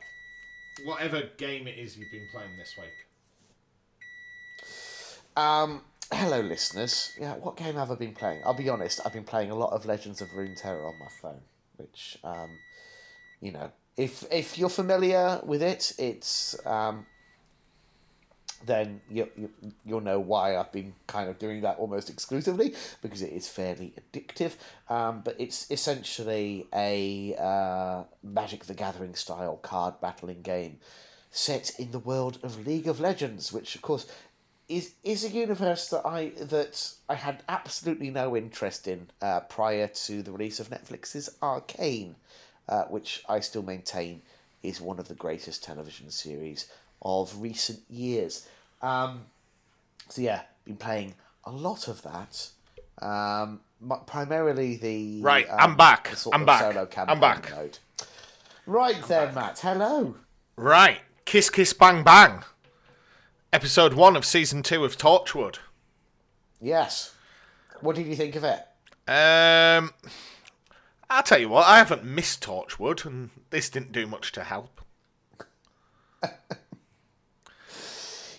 whatever game it is you've been playing this week. Um, hello, listeners. Yeah, what game have I been playing? I'll be honest. I've been playing a lot of Legends of Runeterra on my phone, which, um, you know, if if you're familiar with it, it's um, then you, you you'll know why I've been kind of doing that almost exclusively because it is fairly addictive. Um, but it's essentially a uh, Magic the Gathering style card battling game set in the world of League of Legends, which of course is is a universe that I that I had absolutely no interest in uh, prior to the release of Netflix's Arcane, uh, which I still maintain is one of the greatest television series of recent years. Um, so yeah, been playing a lot of that. Um, primarily the Right, um, I'm back. I'm back. Solo I'm back. Mode. Right then, Matt. Hello. Right. Kiss Kiss Bang Bang. Episode 1 of Season 2 of Torchwood. Yes. What did you think of it? Um, I'll tell you what, I haven't missed Torchwood, and this didn't do much to help.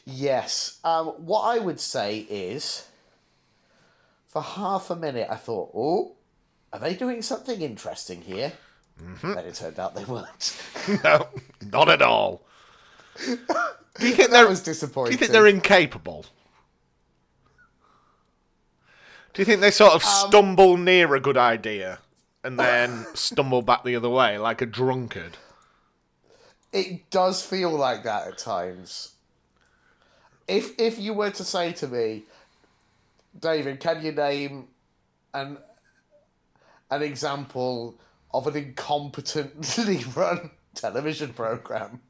Yes. Um, what I would say is, for half a minute, I thought, oh, are they doing something interesting here? Mm-hmm. Then it turned out they weren't. [LAUGHS] no, not at all. [LAUGHS] Do you think that they're was disappointed. Do you think they're incapable? Do you think they sort of Um, stumble near a good idea and then stumble back the other way like a drunkard? It does feel like that at times. If if you were to say to me, David, can you name an an example of an incompetently [LAUGHS] run television program?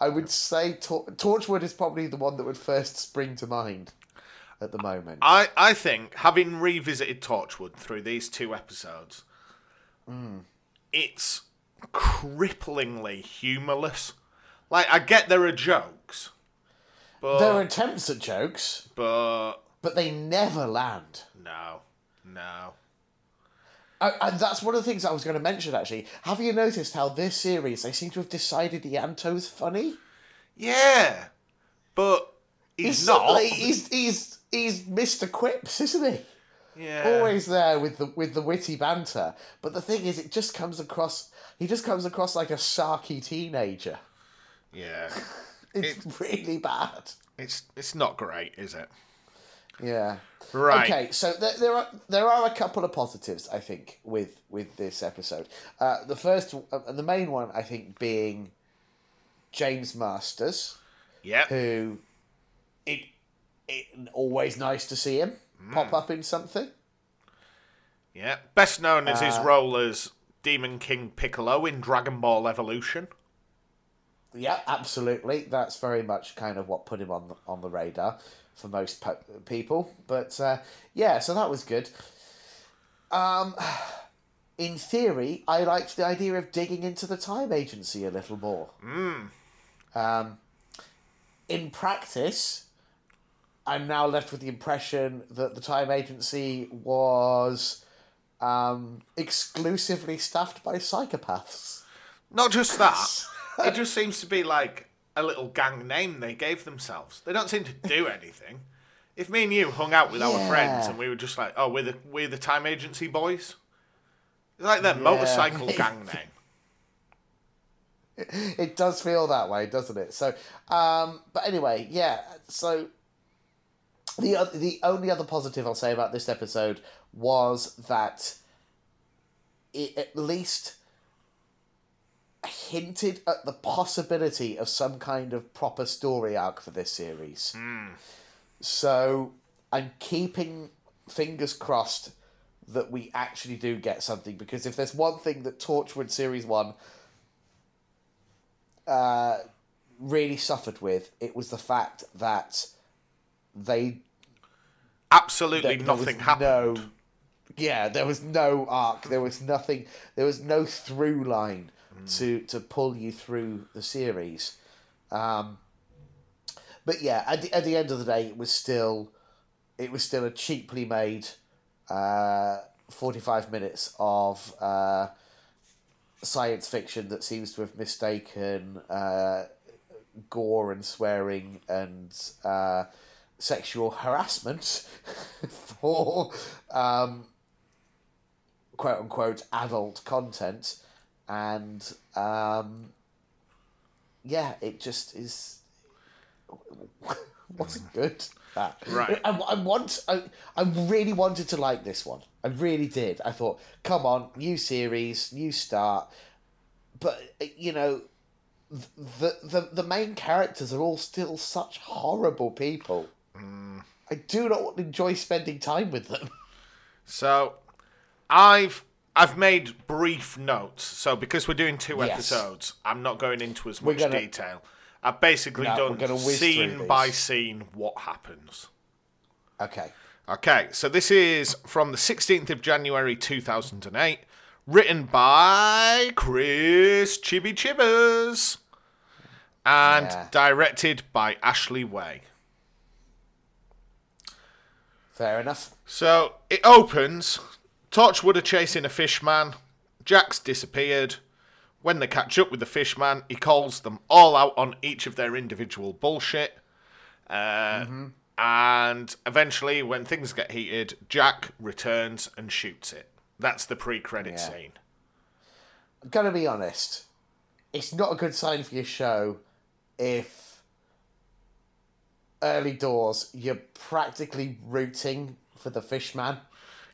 I would say Tor- Torchwood is probably the one that would first spring to mind at the moment. I, I think, having revisited Torchwood through these two episodes, it's cripplingly humourless. Like, I get there are jokes, but, there are attempts at jokes, but but they never land. no, no. I, and that's one of the things I was going to mention. Actually, have you noticed how this series they seem to have decided Ianto's funny? Yeah, but he's, He's not. suddenly- He's he's he's Mr. Quips, isn't he? Yeah. Always there with the with the witty banter. But the thing is, it just comes across. He just comes across like a sarky teenager. Yeah. [LAUGHS] It's really bad. It's it's not great, is it? Yeah. Right. Okay, so there, there are there are a couple of positives I think with with this episode. Uh, the first uh, and the main one I think being James Marsters, Yeah. who it, it always nice to see him pop up in something. Yeah. Best known as Uh, his role as Demon King Piccolo in Dragon Ball Evolution. Yeah, absolutely. That's very much kind of what put him on the, on the radar for most po- people. But uh, yeah, so that was good. Um, in theory, I liked the idea of digging into the time agency a little more. Um, in practice, I'm now left with the impression that the time agency was um, exclusively staffed by psychopaths. Not just that, [LAUGHS] it just seems to be like a little gang name they gave themselves. They don't seem to do [LAUGHS] anything. If me and you hung out with our friends and we were just like, oh, we're the we're the time agency boys. It's like their motorcycle [LAUGHS] gang name. it does feel that way, doesn't it? So, um, but anyway, yeah. So the the only other positive I'll say about this episode was that it at least hinted at the possibility of some kind of proper story arc for this series. So I'm keeping fingers crossed that we actually do get something because if there's one thing that Torchwood Series 1 uh, really suffered with, it was the fact that they Absolutely there- there nothing happened. No, yeah, there was no arc. There was nothing. There was no through line to to pull you through the series. Um, but yeah, at the, at the end of the day, it was still it was still a cheaply made uh, forty five minutes of uh, science fiction that seems to have mistaken uh, gore and swearing and uh, sexual harassment [LAUGHS] for um, quote unquote adult content, and um, yeah, it just is [LAUGHS] wasn't good. That Right. I, I want. I, I really wanted to like this one. I really did. I thought, come on, new series, new start. But you know, the the the main characters are all still such horrible people. I do not enjoy spending time with them. So, I've I've made brief notes. So because we're doing two Yes. episodes, I'm not going into as much gonna- detail. I've basically No, done scene by scene what happens. Okay. Okay, so this is from the 16th of January 2008, written by Chris Chibi Chibbers and Yeah. directed by Ashley Way. Fair enough. So it opens. Torchwood are chasing a fishman. Jack's disappeared. When they catch up with the fishman, he calls them all out on each of their individual bullshit. Uh, And eventually, when things get heated, Jack returns and shoots it. That's the pre-credit Yeah. scene. I'm gonna be honest. It's not a good sign for your show if early doors you're practically rooting for the fishman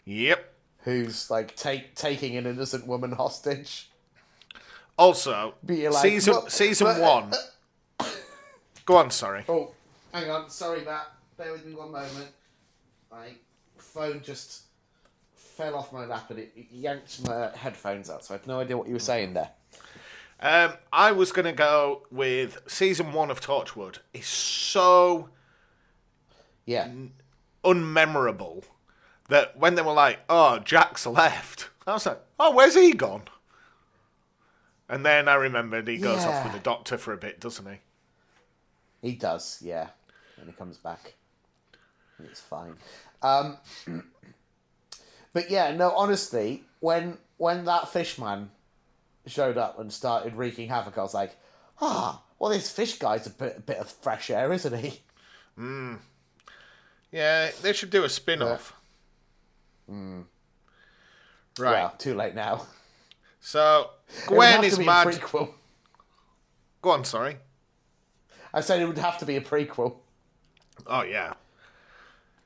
Yep. who's like take taking an innocent woman hostage. Also, like, season "Well, season but- one. Go on, sorry. Oh, hang on, sorry Matt. Bear with me one moment. My phone just fell off my lap and it it yanked my headphones out, so I had no idea what you were saying there. Um, I was gonna go with season one of Torchwood. Is so Yeah. unmemorable that when they were like, "Oh, Jack's left," I was like, "Oh, where's he gone?" And then I remembered he goes off with the doctor for a bit, doesn't he? He does, yeah. When he comes back. It's fine. Um, [CLEARS THROAT] but yeah, no, honestly, when when that fishman showed up and started wreaking havoc, I was like, ah, well, this fish guy's a bit, a bit of fresh air, isn't he? Yeah, they should do a spin-off. Mm. Right. Well, too late now. So Gwen is mad. A prequel. Go on, sorry. I said it would have to be a prequel. Oh yeah.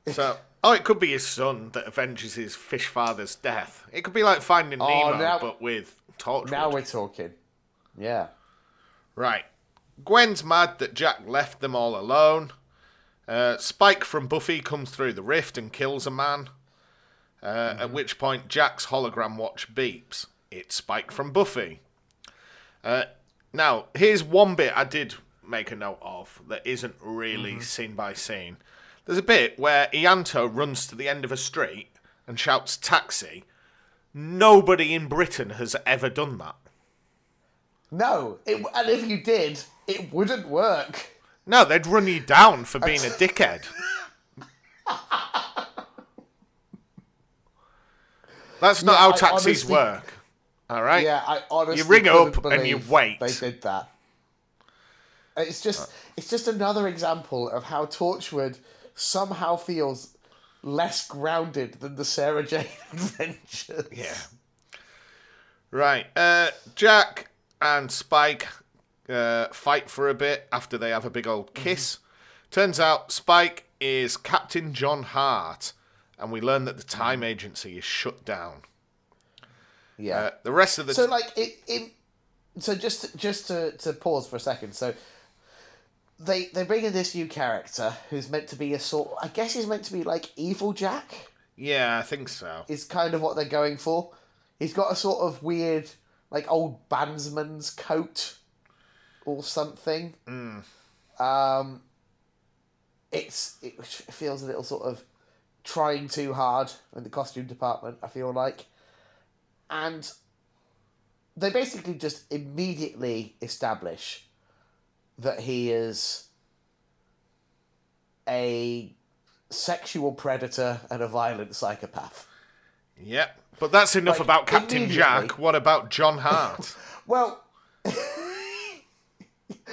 So, [LAUGHS] oh, it could be his son that avenges his fish father's death. It could be like Finding oh, Nemo, Oh, now- but with Torchwood. Now we're talking. Yeah. Right. Gwen's mad that Jack left them all alone. Uh, Spike from Buffy comes through the rift and kills a man. Uh, At which point, Jack's hologram watch beeps. It's Spike from Buffy. Uh, now, here's one bit I did make a note of that isn't really scene by scene. There's a bit where Ianto runs to the end of a street and shouts taxi. Nobody in Britain has ever done that. No, it, and if you did, it wouldn't work. No, they'd run you down for [LAUGHS] being a dickhead. That's not Yeah, how I taxis honestly- work. All right? Yeah, I honestly You ring couldn't up and you believe wait. They did that. It's just it's just another example of how Torchwood somehow feels less grounded than the Sarah Jane [LAUGHS] Adventures. Yeah. Right. Uh, Jack and Spike uh, fight for a bit after they have a big old kiss. Turns out Spike is Captain John Hart, and we learn that the time agency is shut down. Yeah. Uh, the rest of the so like it, it so just just to, to pause for a second so they they bring in this new character who's meant to be a sort i guess he's meant to be like evil jack yeah, I think so. is kind of what they're going for he's got a sort of weird like old bandsman's coat or something um it's it feels a little sort of trying too hard in the costume department i feel like and they basically just immediately establish that he is a sexual predator and a violent psychopath. Yep. But that's enough Like, about Captain Jack. What about John Hart? [LAUGHS] Well, [LAUGHS]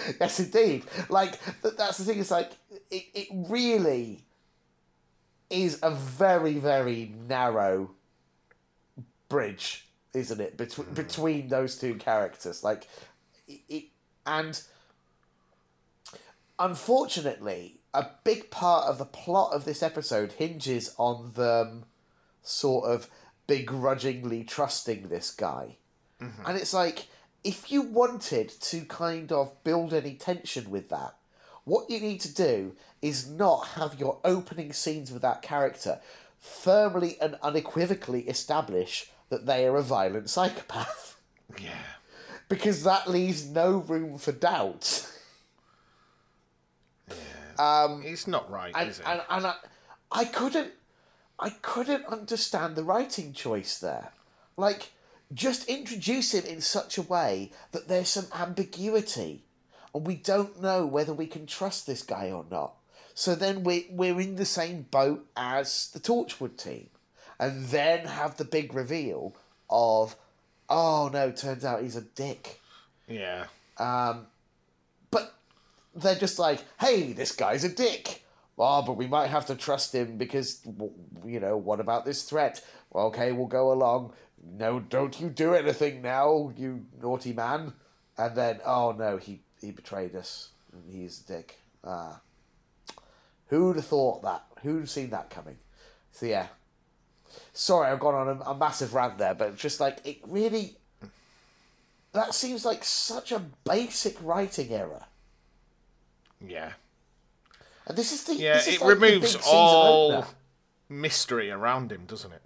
[LAUGHS] yes, indeed. Like th- that's the thing. It's like it, it really is a very very narrow bridge, isn't it? Between hmm. between those two characters, like it, it and unfortunately, a big part of the plot of this episode hinges on them sort of begrudgingly trusting this guy. Mm-hmm. And it's like, if you wanted to kind of build any tension with that, What you need to do is not have your opening scenes with that character firmly and unequivocally establish that they are a violent psychopath. Yeah. because that leaves no room for doubt. Um, It's not right, and is it? and, and I, I couldn't, I couldn't understand the writing choice there. Like, just introduce him in such a way that there's some ambiguity, and we don't know whether we can trust this guy or not. So then we we're in the same boat as the Torchwood team, and then have the big reveal of, oh no, turns out he's a dick. yeah. Um, But they're just like, hey, this guy's a dick. Oh, but we might have to trust him because, you know, what about this threat? Well, okay, we'll go along. No, don't you do anything now, you naughty man. And then, oh no, he, he betrayed us. And he's a dick. Ah. Who'd have thought that? Who'd have seen that coming? So, yeah. Sorry, I've gone on a, a massive rant there, but just like, it really. That seems like such a basic writing error. Yeah. And this is the Yeah, this is it like removes all mystery around him, doesn't it?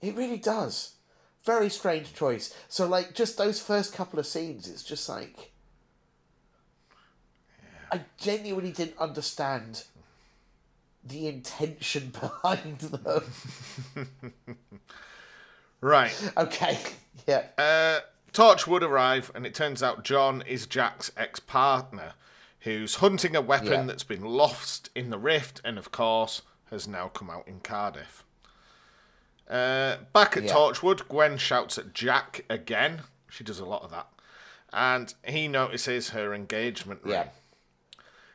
It really does. Very strange choice. So like just those first couple of scenes, it's just like I genuinely didn't understand the intention [LAUGHS] behind them. [LAUGHS] Right. okay, [LAUGHS] yeah, Uh, Torchwood arrive, and it turns out John is Jack's ex partner, who's hunting a weapon Yeah. that's been lost in the rift, and of course, has now come out in Cardiff. Uh, back at Yeah. Torchwood, Gwen shouts at Jack again. She does a lot of that. And he notices her engagement ring. yeah,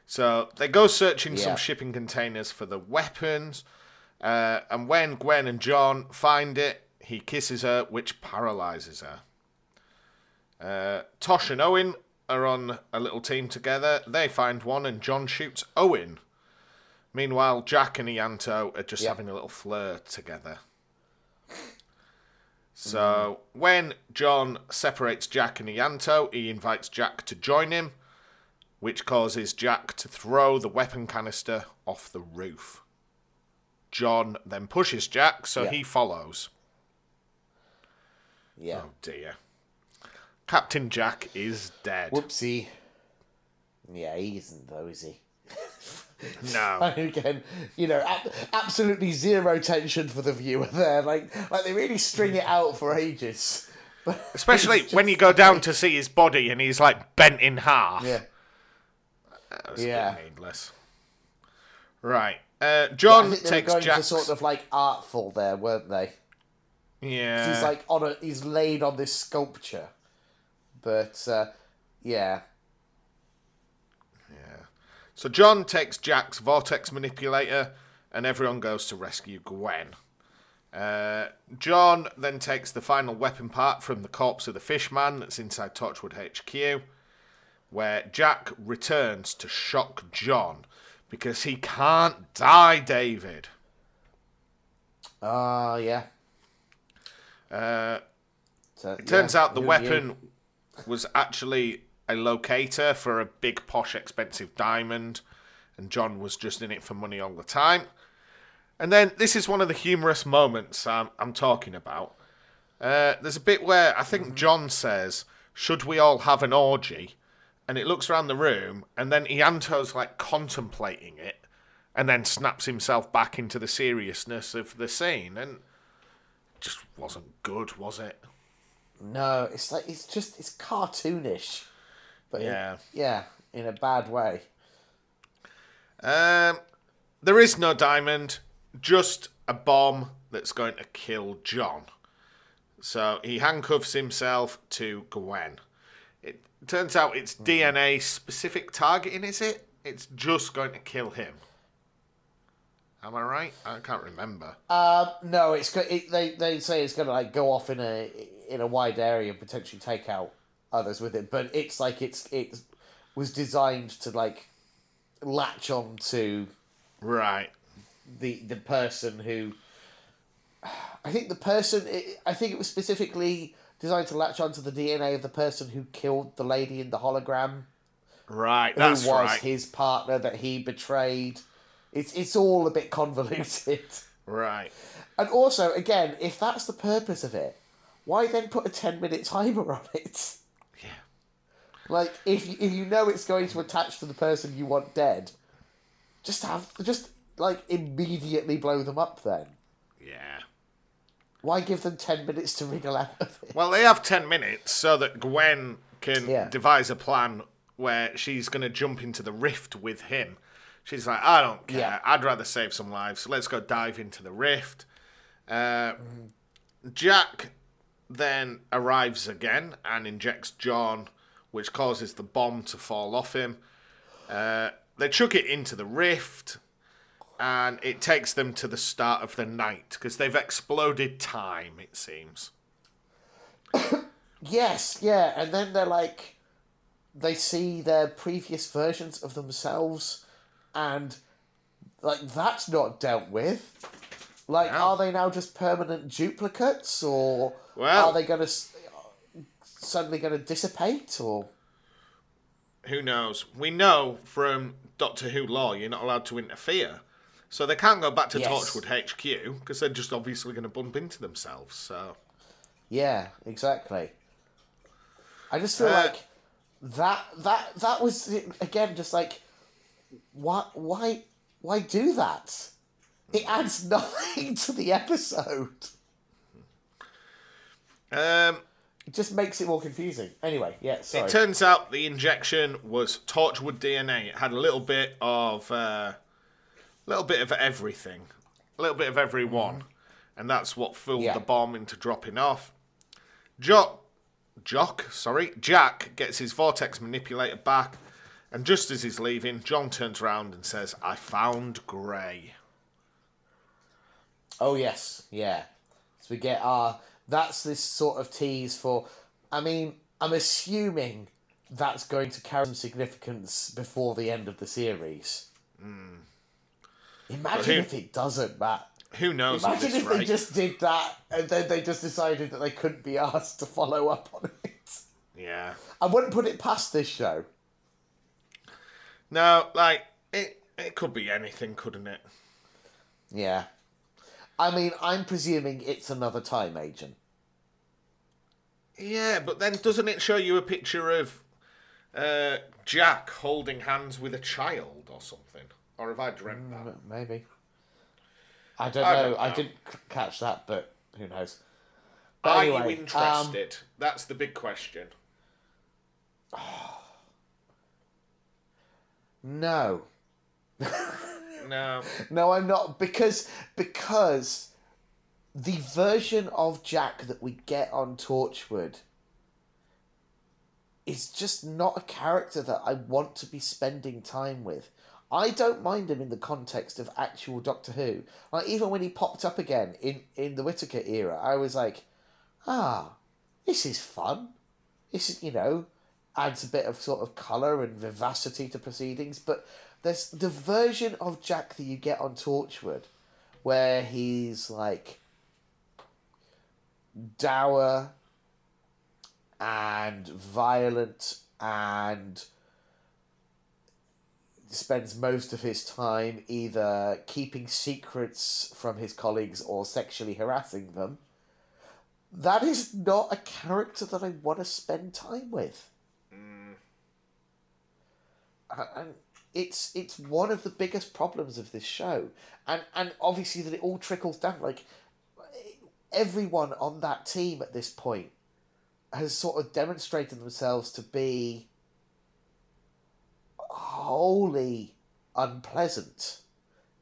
So they go searching Yeah. some shipping containers for the weapons. Uh, and when Gwen and John find it, he kisses her, which paralyzes her. Uh, Tosh and Owen are on a little team together. They find one, and John shoots Owen. Meanwhile, Jack and Ianto are just Yeah. having a little flirt together. So when John separates Jack and Ianto, he invites Jack to join him, which causes Jack to throw the weapon canister off the roof. John then pushes Jack, so Yeah. he follows. yeah. Oh dear. Captain Jack is dead. Whoopsie. Yeah, he isn't though, is he? [LAUGHS] No. [LAUGHS] Again, you know, ab- absolutely zero tension for the viewer there. Like, like they really string it out for ages. [LAUGHS] Especially when you go down to see his body and he's like bent in half. Yeah. That was Yeah. needless. Right. Uh, John were takes going Jack's. sort of like artful there, weren't they? yeah. He's like on a, he's laid on this sculpture, but uh, yeah, So John takes Jack's vortex manipulator, and everyone goes to rescue Gwen. Uh, John then takes the final weapon part from the corpse of the fishman that's inside Torchwood HQ, where Jack returns to shock John because he can't die, David. ah, yeah. Uh, So, It turns yeah, out the weapon was actually locator for a big, posh, expensive diamond, and John was just in it for money all the time. And then this is one of the humorous moments I'm, I'm talking about. Uh, there's a bit where I think John says, "Should we all have an orgy?" And it looks around the room, and then Ianto's like contemplating it, and then snaps himself back into the seriousness of the scene, and it just wasn't good, was it? No, it's like it's just it's cartoonish, but in- Yeah. yeah, in a bad way. Um, there is no diamond, just a bomb that's going to kill John. So he handcuffs himself to Gwen. It turns out it's DNA specific targeting, is it? It's just going to kill him. Am I right? I can't remember. Um, no, it's it, they they say it's gonna like go off in a in a wide area and potentially take out others with it, but it's like it's it was designed to like latch on to Right. the the person who I think the person I think it was specifically designed to latch onto the DNA of the person who killed the lady in the hologram Right, that's who was right. his partner that he betrayed. It's it's all a bit convoluted. Right. And also, again, if that's the purpose of it, why then put a ten minute timer on it? Like if you, if you know it's going to attach to the person you want dead, just have just like immediately blow them up. Then Yeah. why give them ten minutes to wriggle out of it? Well, they have 10 minutes so that Gwen can Yeah. devise a plan where she's going to jump into the rift with him. She's like, I don't care. Yeah. I'd rather save some lives. So let's go dive into the rift. Uh, Jack then arrives again and injects John, which causes the bomb to fall off him. Uh, they chuck it into the rift, and it takes them to the start of the night because they've exploded time, it seems. [COUGHS] Yes, yeah, and then they're like, they see their previous versions of themselves, and like that's not dealt with. Like, No. are they now just permanent duplicates, or Well- are they going to suddenly going to dissipate, or who knows? We know from Doctor Who law you're not allowed to interfere. So they can't go back to Yes. Torchwood HQ because they're just obviously going to bump into themselves. So yeah, exactly. I just feel Uh, like that that that was again just like why why why do that? It adds [LAUGHS] nothing to the episode. um, It just makes it more confusing. Anyway, yeah, sorry. it turns out the injection was Torchwood DNA. It had a little bit of a little bit of everything, a little bit of everyone, and that's what Mm-hmm. Yeah. the bomb into dropping off. Jock, Jock, sorry, Jack gets his vortex manipulator back, and just as he's leaving, John turns around and says, "I found Gray." oh yes, yeah. So we get our that's this sort of tease for I mean, I'm assuming that's going to carry some significance before the end of the series. Imagine Hmm. who- if it doesn't, Matt. Who knows Imagine if they just did that and then they just decided that they couldn't be asked to follow up on it. Yeah. I wouldn't put it past this show. No, like it. It could be anything, couldn't it? Yeah. I mean, I'm presuming it's another time agent. Yeah, but then doesn't it show you a picture of uh, Jack holding hands with a child or something? Or have I dreamt that? Maybe. I don't I know. don't I didn't catch that, but who knows? But Are anyway, you um, interested? That's the big question. [SIGHS] no. No. [LAUGHS] No, I'm not because because the version of Jack that we get on Torchwood is just not a character that I want to be spending time with. I don't mind him in the context of actual Doctor Who. Like even when he popped up again in in the Whittaker era, I was like, ah, this is fun. This is you know adds a bit of sort of color and vivacity to proceedings, but there's the version of Jack that you get on Torchwood, where he's like dour and violent and spends most of his time either keeping secrets from his colleagues or sexually harassing them. That is not a character that I want to spend time with. Uh, and it's it's one of the biggest problems of this show, and and obviously that it all trickles down. Like everyone on that team at this point has sort of demonstrated themselves to be wholly unpleasant.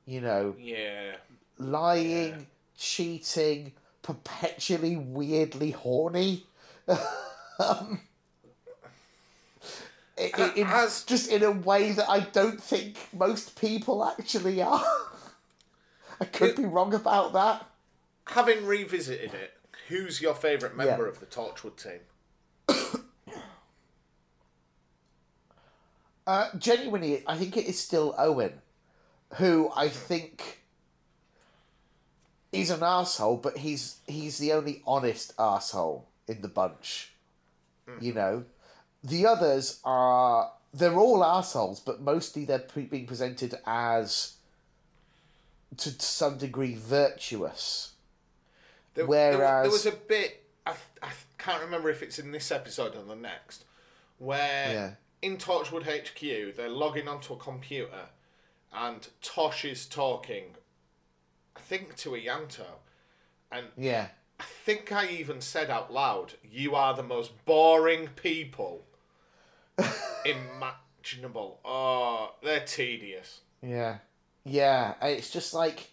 You know, Yeah. lying, cheating, perpetually weirdly horny. [LAUGHS] um, i- i- in- As- just in a way that I don't think most people actually are. [LAUGHS] I could It- be wrong about that. Having revisited it, who's your favourite member Yeah. of the Torchwood team? [COUGHS] Uh, genuinely, I think it is still Owen, who I think is an asshole, but he's he's the only honest asshole in the bunch. You know, the others are they're all assholes, but mostly they're pre- being presented as to some degree virtuous. There, there- Whereas- there, was a bit I, I can't remember if it's in this episode or the next, where Yeah. in Torchwood HQ they're logging onto a computer, and Tosh is talking, I think to a Ianto, and Yeah. I think I even said out loud, "You are the most boring people imaginable." Oh, they're tedious. Yeah, yeah. It's just like,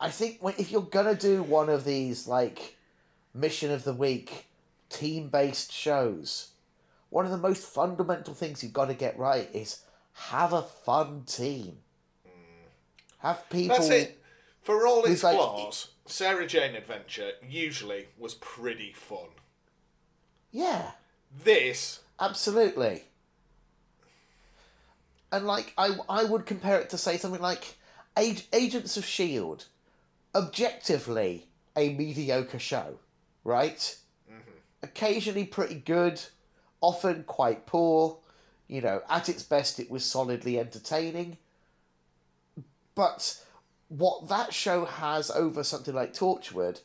I think when, if you're gonna do one of these like mission of the week team based shows, one of the most fundamental things you've got to get right is have a fun team. Mm. Have people. That's it. For all its It's like- flaws, Sarah Jane Adventure usually was pretty fun. Yeah, This, absolutely. And like I, I would compare it to say something like Ag- Agents of Shield, objectively a mediocre show, right? Mm-hmm. Occasionally pretty good, often quite poor. You know, at its best, it was solidly entertaining. But what that show has over something like Torchwood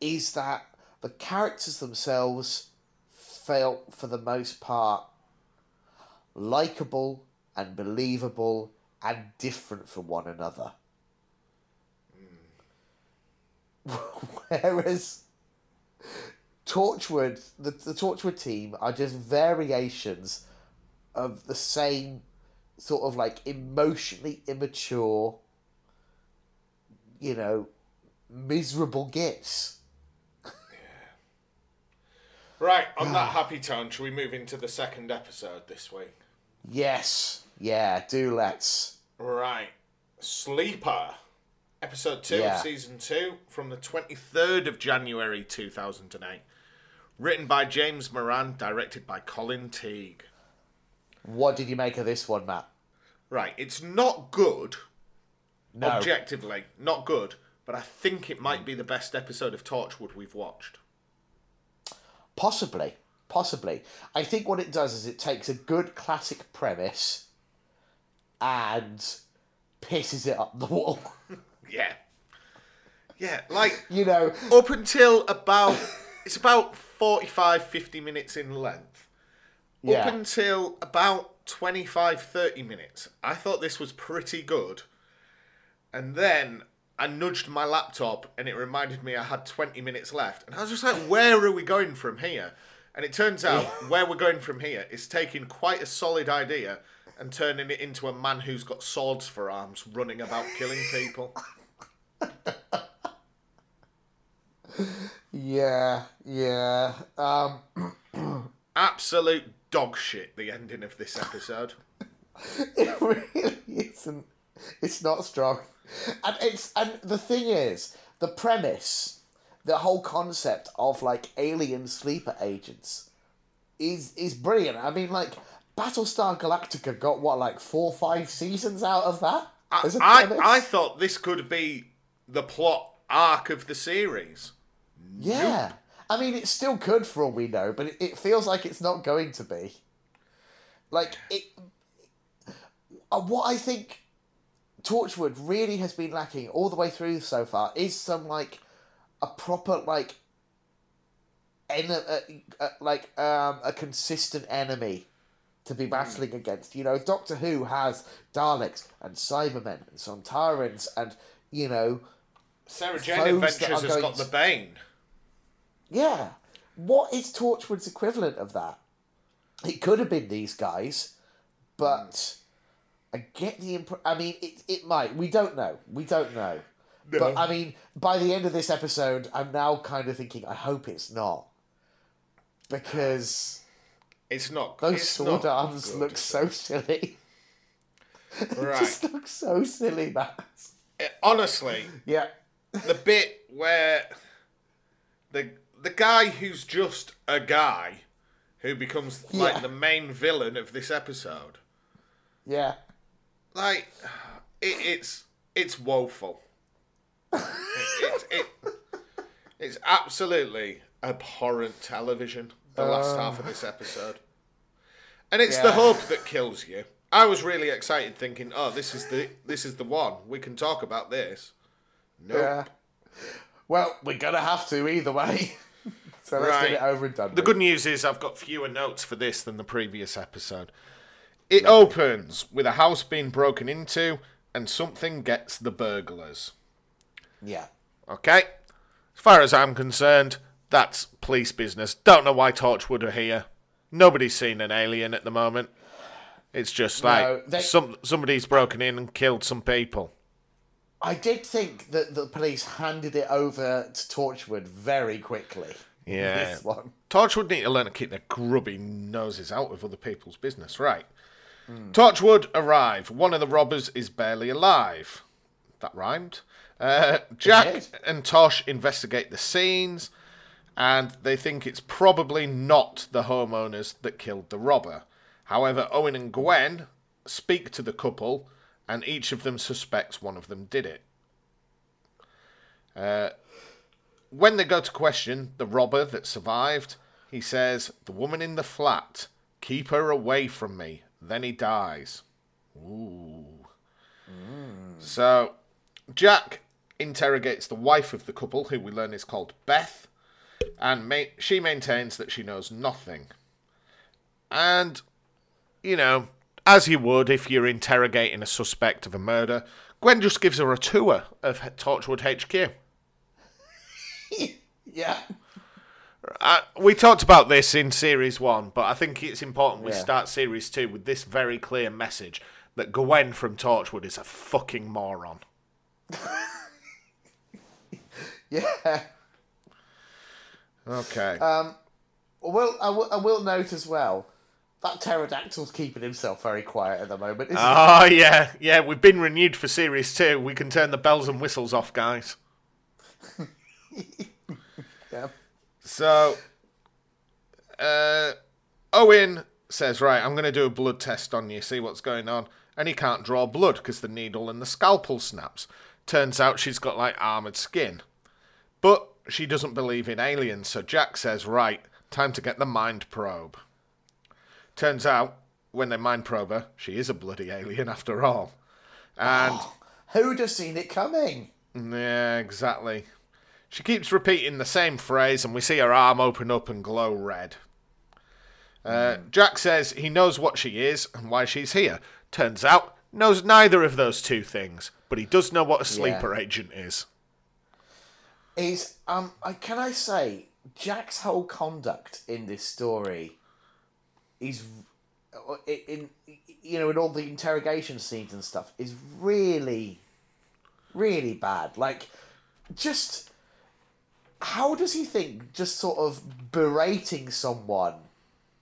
is that the characters themselves felt, for the most part, likable and believable and different from one another. Hmm. [LAUGHS] Whereas Torchwood, the, the Torchwood team are just variations of the same sort of like emotionally immature, you know, miserable gits. Right, on that ah. happy tone, shall we move into the second episode this week? Yes, yeah, do let's. Right. Sleeper. Episode 2 Yeah. of Season 2 from the 23rd of January 2008. Written by James Moran, directed by Colin Teague. What did you make of this one, Matt? Right, it's not good, No. objectively, not good, but I think it might be the best episode of Torchwood we've watched. Possibly, possibly. I think what it does is it takes a good classic premise and pisses it up the wall. [LAUGHS] Yeah. Yeah, like you know, up until about it's about 45 50 minutes in length Yeah. up until about 25 30 minutes i thought this was pretty good and then i nudged my laptop and it reminded me i had 20 minutes left. And i was just like where are we going from here? And it turns out where we're going from here is taking quite a solid idea and turning it into a man who's got swords for arms running about killing people. Yeah, yeah. Um, absolute dog shit the ending of this episode. [LAUGHS] It really isn't. It's not strong, and it's and the thing is the premise, the whole concept of like alien sleeper agents, is is brilliant. I mean, like Battlestar Galactica got what like four, five seasons out of that. I, premise? I thought this could be the plot arc of the series. Yeah. I mean, it still could for all we know, but it, it feels like it's not going to be. Like, it. Uh, what I think Torchwood really has been lacking all the way through so far is some, like, a proper, like, en- uh, uh, like, um, a consistent enemy to be battling against. You know, Doctor Who has Daleks and Cybermen and Sontarans and, you know, Sarah Jane Adventures has got to- the Bane. Yeah. What is Torchwood's equivalent of that? It could have been these guys, but I get the imp- I mean, it, it might. We don't know. We don't know. But I mean, by the end of this episode, I'm now kind of thinking, I hope it's not. Because It's not. those it's sword not arms good, look so silly. [LAUGHS] it? Right. just look so silly, man. Uh, Honestly, Yeah. the bit where the the guy who's just a guy who becomes like the main villain of this episode, Yeah. Like it, it's it's woeful. it, it, it, it's absolutely abhorrent television. The last um. half of this episode, And it's the hope that kills you. I was really excited, thinking, "Oh, this is the this is the one. We can talk about this." Nope. Yeah. Well, we're gonna have to either way. [LAUGHS] so let's Right. get it over and done. The with. good news is I've got fewer notes for this than the previous episode. It opens with a house being broken into and something gets the burglars. Yeah. Okay? As far as I'm concerned, that's police business. Don't know why Torchwood are here. Nobody's seen an alien at the moment. It's just like No, they- some somebody's broken in and killed some people. I did think that the police handed it over to Torchwood very quickly. Yeah. This one. Torchwood need to learn to keep their grubby noses out of other people's business, right? Torchwood arrive. One of the robbers is barely alive. That rhymed. Uh, Jack and Tosh investigate the scenes, and they think it's probably not the homeowners that killed the robber. However, Owen and Gwen speak to the couple, and each of them suspects one of them did it. Uh, when they go to question the robber that survived, he says, The woman in the flat, keep her away from me. Then he dies. Ooh. So, Jack interrogates the wife of the couple, who we learn is called Beth, and ma- she maintains that she knows nothing. And, you know, as you would if you're interrogating a suspect of a murder, Gwen just gives her a tour of Torchwood HQ. [LAUGHS] Yeah. Uh, we talked about this in series one, but I think it's important we Yeah. start series two with this very clear message that Gwen from Torchwood is a fucking moron. [LAUGHS] Yeah. Okay. Um, Well, I will, note as well that pterodactyl's keeping himself very quiet at the moment. Isn't oh yeah, yeah. We've been renewed for series two. We can turn the bells and whistles off, guys. [LAUGHS] So, uh, Owen says, "Right, I'm going to do a blood test on you, see what's going on." And he can't draw blood because the needle and the scalpel snaps. Turns out she's got like armored skin, but she doesn't believe in aliens. So Jack says, "Right, time to get the mind probe." Turns out, when they mind probe her, she is a bloody alien after all. And [GASPS] Who'd have seen it coming? yeah, exactly. She keeps repeating the same phrase, and we see her arm open up and glow red. Uh, Jack says he knows what she is and why she's here. Turns out, knows neither of those two things, but he does know what a sleeper agent is. Is um, I, can I say Jack's whole conduct in this story is in, in you know in all the interrogation scenes and stuff is really really bad. Like just how does he think just sort of berating someone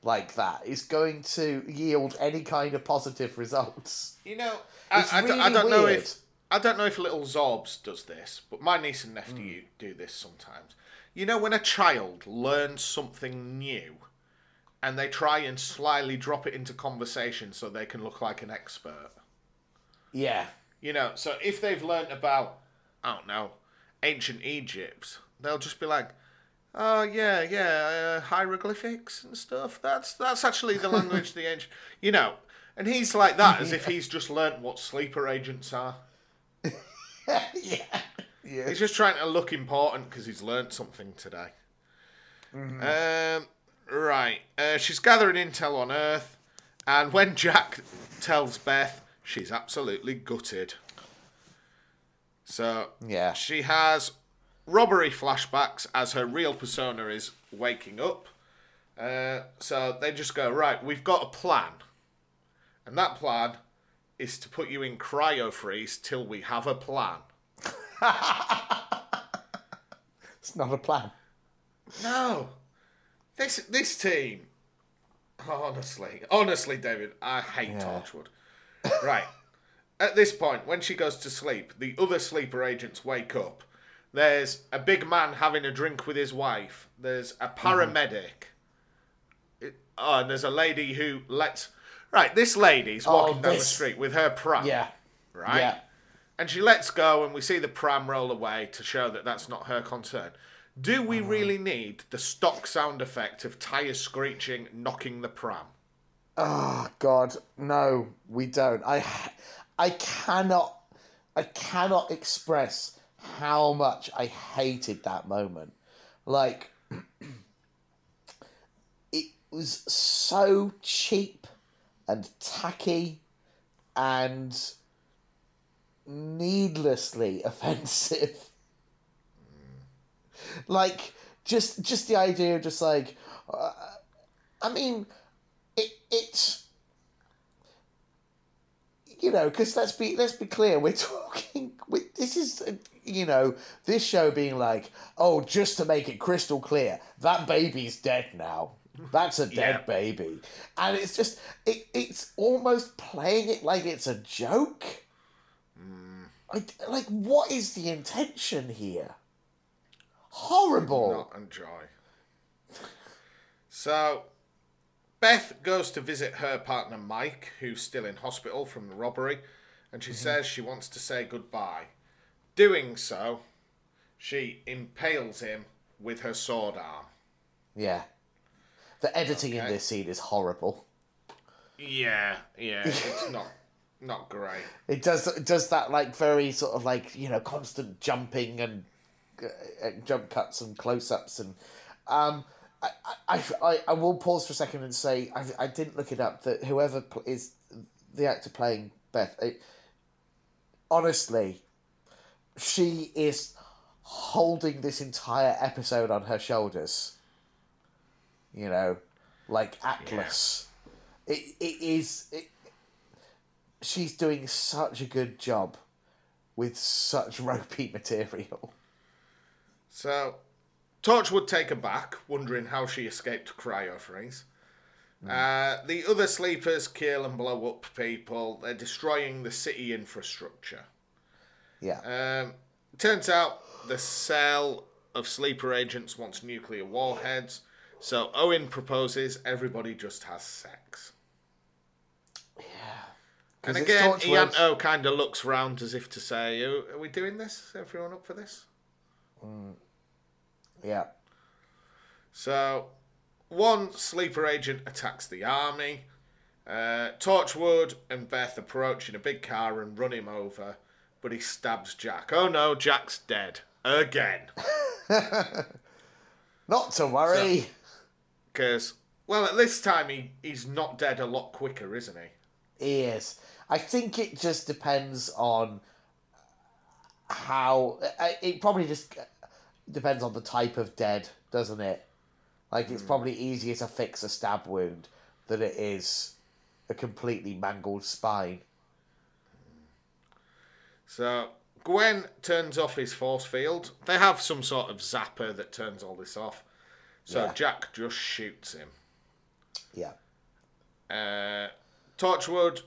like that is going to yield any kind of positive results? You know, It's I, I, don't- don't know if I don't know if little Zorbs does this, but my niece and nephew hmm. do this sometimes. You know, when a child learns something new, and they try and slyly drop it into conversation so they can look like an expert. Yeah. You know, so if they've learnt about, I don't know, ancient Egypt, they'll just be like, "Oh yeah, yeah, uh, hieroglyphics and stuff. That's that's actually the language the ancient." [LAUGHS] You know, and he's like that as if he's just learnt what sleeper agents are. [LAUGHS] yeah. Yeah. He's just trying to look important because he's learnt something today. Um, right, uh, she's gathering intel on Earth, and when Jack tells Beth, she's absolutely gutted. So Yeah. she has robbery flashbacks as her real persona is waking up. Uh, so they just go, right, we've got a plan. And that plan is to put you in cryo freeze till we have a plan. [LAUGHS] It's not a plan. No. This this team. Honestly, honestly, David, I hate Yeah. Torchwood. Right. At this point, when she goes to sleep, the other sleeper agents wake up. There's a big man having a drink with his wife. There's a paramedic. It- oh, and there's a lady who lets. Right, this lady's oh, walking down the this- street with her pram. Yeah. Right? Yeah. And she lets go, and we see the pram roll away to show that that's not her concern. Do we mm. really need the stock sound effect of tyres screeching, knocking the pram? Oh God, no, we don't. I, I cannot, I cannot express how much I hated that moment. Like, [CLEARS THROAT] it was so cheap and tacky and needlessly [LAUGHS] offensive. Like, just just the idea of just like, uh, I mean, it it's you know because let's be let's be clear we're [LAUGHS] talking this is uh, you know this show being like oh just to make it crystal clear that baby's dead now. That's a dead Yeah. baby. And it's just it, it's almost playing it like it's a joke. Like, like what is the intention here? Horrible. Not enjoy. So, Beth goes to visit her partner Mike, who's still in hospital from the robbery, and she says she wants to say goodbye. Doing so, she impales him with her sword arm. yeah the editing in this scene is horrible Yeah, yeah, [LAUGHS] it's not not great. It does it does that like very sort of like you know constant jumping and uh, jump cuts and close ups and um, I, I, I, I will pause for a second and say I, I didn't look it up that whoever pl- is the actor playing Beth it, honestly she is holding this entire episode on her shoulders you know like Atlas it, it is it, she's doing such a good job with such [LAUGHS] ropey material. So, Torchwood take her back, wondering how she escaped cryo freeze. Uh, the other sleepers kill and blow up people. They're destroying the city infrastructure. Yeah. Um, turns out the cell of sleeper agents wants nuclear warheads, so Owen proposes everybody just has sex. And 'Cause it's again. Ianto kind of looks round as if to say, "Are we doing this? Everyone up for this?" Yeah. So, one sleeper agent attacks the army. Uh, Torchwood and Beth approach in a big car and run him over, but he stabs Jack. Oh no, Jack's dead. Again. [LAUGHS] Not to worry. Because, well, at this time he, he's not dead a lot quicker, isn't he? He is. I think it just depends on how. Uh, uh, it probably just uh, depends on the type of dead, doesn't it? Like, it's hmm. probably easier to fix a stab wound than it is a completely mangled spine. So, Gwen turns off his force field. They have some sort of zapper that turns all this off. So, Yeah. Jack just shoots him. Yeah. Uh, Torchwood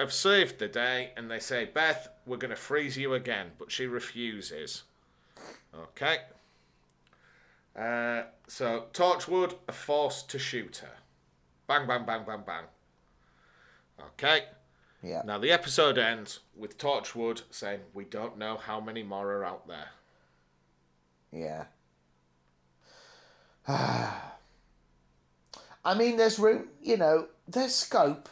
have saved the day and they say, Beth, we're going to freeze you again. But she refuses. Okay. Uh, so Torchwood are forced to shoot her. Bang, bang, bang, bang, bang. Okay. Yeah. Now the episode ends with Torchwood saying, We don't know how many more are out there. Yeah. [SIGHS] I mean, there's room, you know, there's scope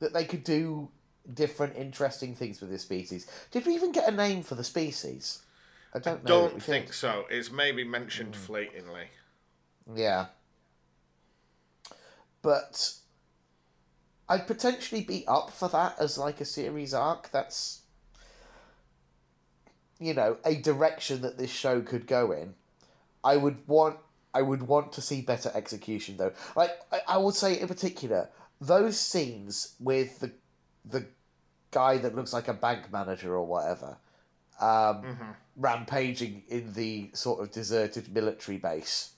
that they could do different, interesting things with this species. Did we even get a name for the species? I don't know. that Don't did. think so. It's maybe mentioned hmm. fleetingly. Yeah. But I'd potentially be up for that as like a series arc. That's you know, a direction that this show could go in. I would want I would want to see better execution though. Like I, I would say in particular, those scenes with the the guy that looks like a bank manager or whatever, um, rampaging in the sort of deserted military base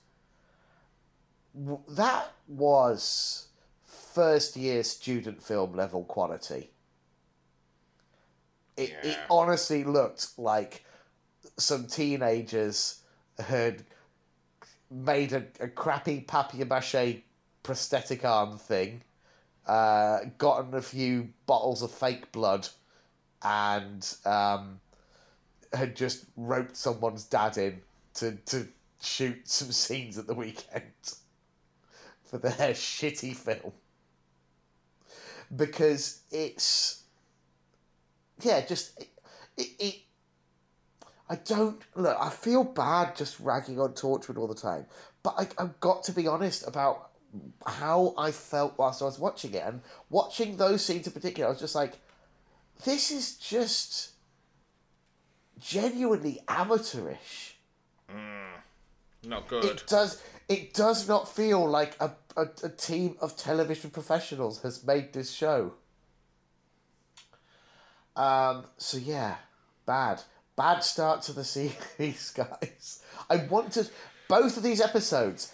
that was first year student film level quality. It, it honestly looked like some teenagers had made a, a crappy papier mache prosthetic arm thing, uh, gotten a few bottles of fake blood, and um, had just roped someone's dad in to, to shoot some [LAUGHS] scenes at the weekend for their [LAUGHS] shitty film. Because it's yeah, just it, it, it I don't look. I feel bad just ragging on Torchwood all the time, but I, I've got to be honest about how I felt whilst I was watching it, and watching those scenes in particular. I was just like, this is just genuinely amateurish. Mm, not good. It does. It does not feel like a, a, a team of television professionals has made this show. Um. So yeah, bad, bad start to the [LAUGHS] series, guys. I wanted. Both of these episodes,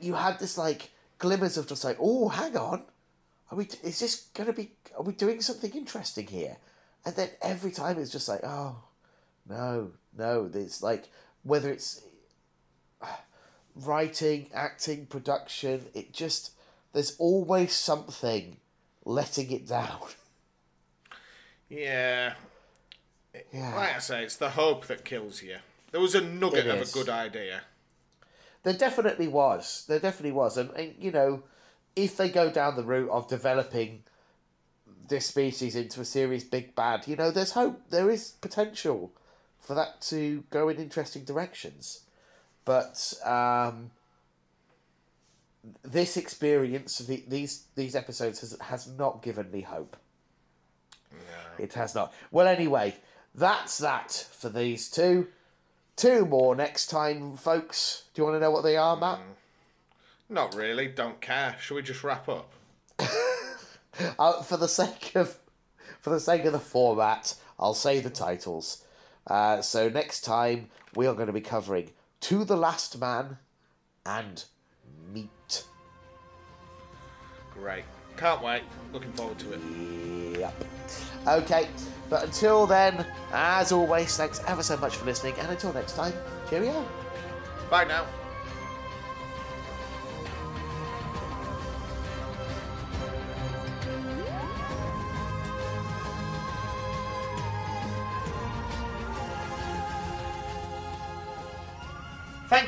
you had this like glimmers of just like, oh, hang on, are we? Is this gonna be? Are we doing something interesting here? And then every time it's just like, oh, no, no. It's like whether it's writing, acting, production, it just there's always something letting it down. [LAUGHS] yeah. Yeah. Like I say, it's the hope that kills you. There was a nugget of a good idea. There definitely was. There definitely was. And, and you know, if they go down the route of developing this species into a serious big bad, you know, there's hope. There is potential for that to go in interesting directions. But um, this experience, the, these these episodes, has, has not given me hope. It has not. Well, anyway, that's that for these two. Two more next time, folks. Do you want to know what they are, Matt? Not really. Don't care. Shall we just wrap up? [LAUGHS] Uh, for the sake of for the sake of the format, I'll say the titles. Uh, so next time we are going to be covering To the Last Man and Meat. Great. Can't wait. Looking forward to it. Yep. Okay, but until then, as always, thanks ever so much for listening, and until next time, cheerio. Bye now.